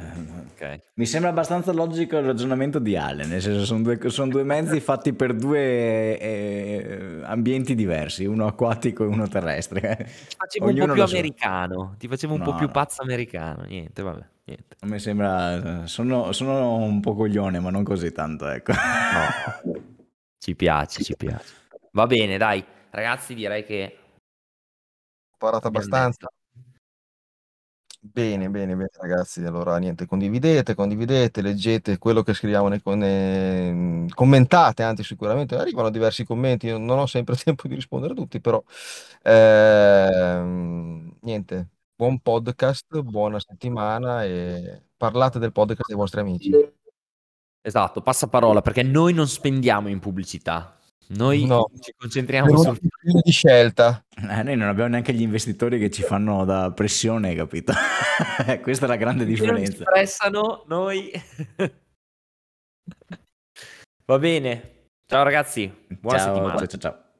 Ok. Mi sembra abbastanza logico il ragionamento di Ale, nel senso sono due, sono due mezzi fatti per due eh, ambienti diversi, uno acquatico e uno terrestre. Ti facevo un po' più lo so. americano, ti facevo un po' No, più no. pazzo americano. Niente, vabbè, niente. Mi sembra... Sono, sono un po' coglione, ma non così tanto, ecco. No, ci piace, ci piace. Va bene, dai, ragazzi, direi che Ho parlato abbastanza. Bene, bene, bene, ragazzi. Allora, niente, condividete, condividete, leggete quello che scriviamo nei, con- nei- commentate, anzi, sicuramente arrivano diversi commenti. Io non ho sempre tempo di rispondere a tutti, però ehm, niente, buon podcast, buona settimana e parlate del podcast ai vostri amici. Esatto, passa parola perché noi non spendiamo in pubblicità. Noi No, ci concentriamo sul di scelta. Eh, noi non abbiamo neanche gli investitori che ci fanno da pressione, capito? Questa è la grande non ci differenza. pressano, noi Va bene. Ciao ragazzi, buona Ciao, settimana. ciao, ciao, ciao.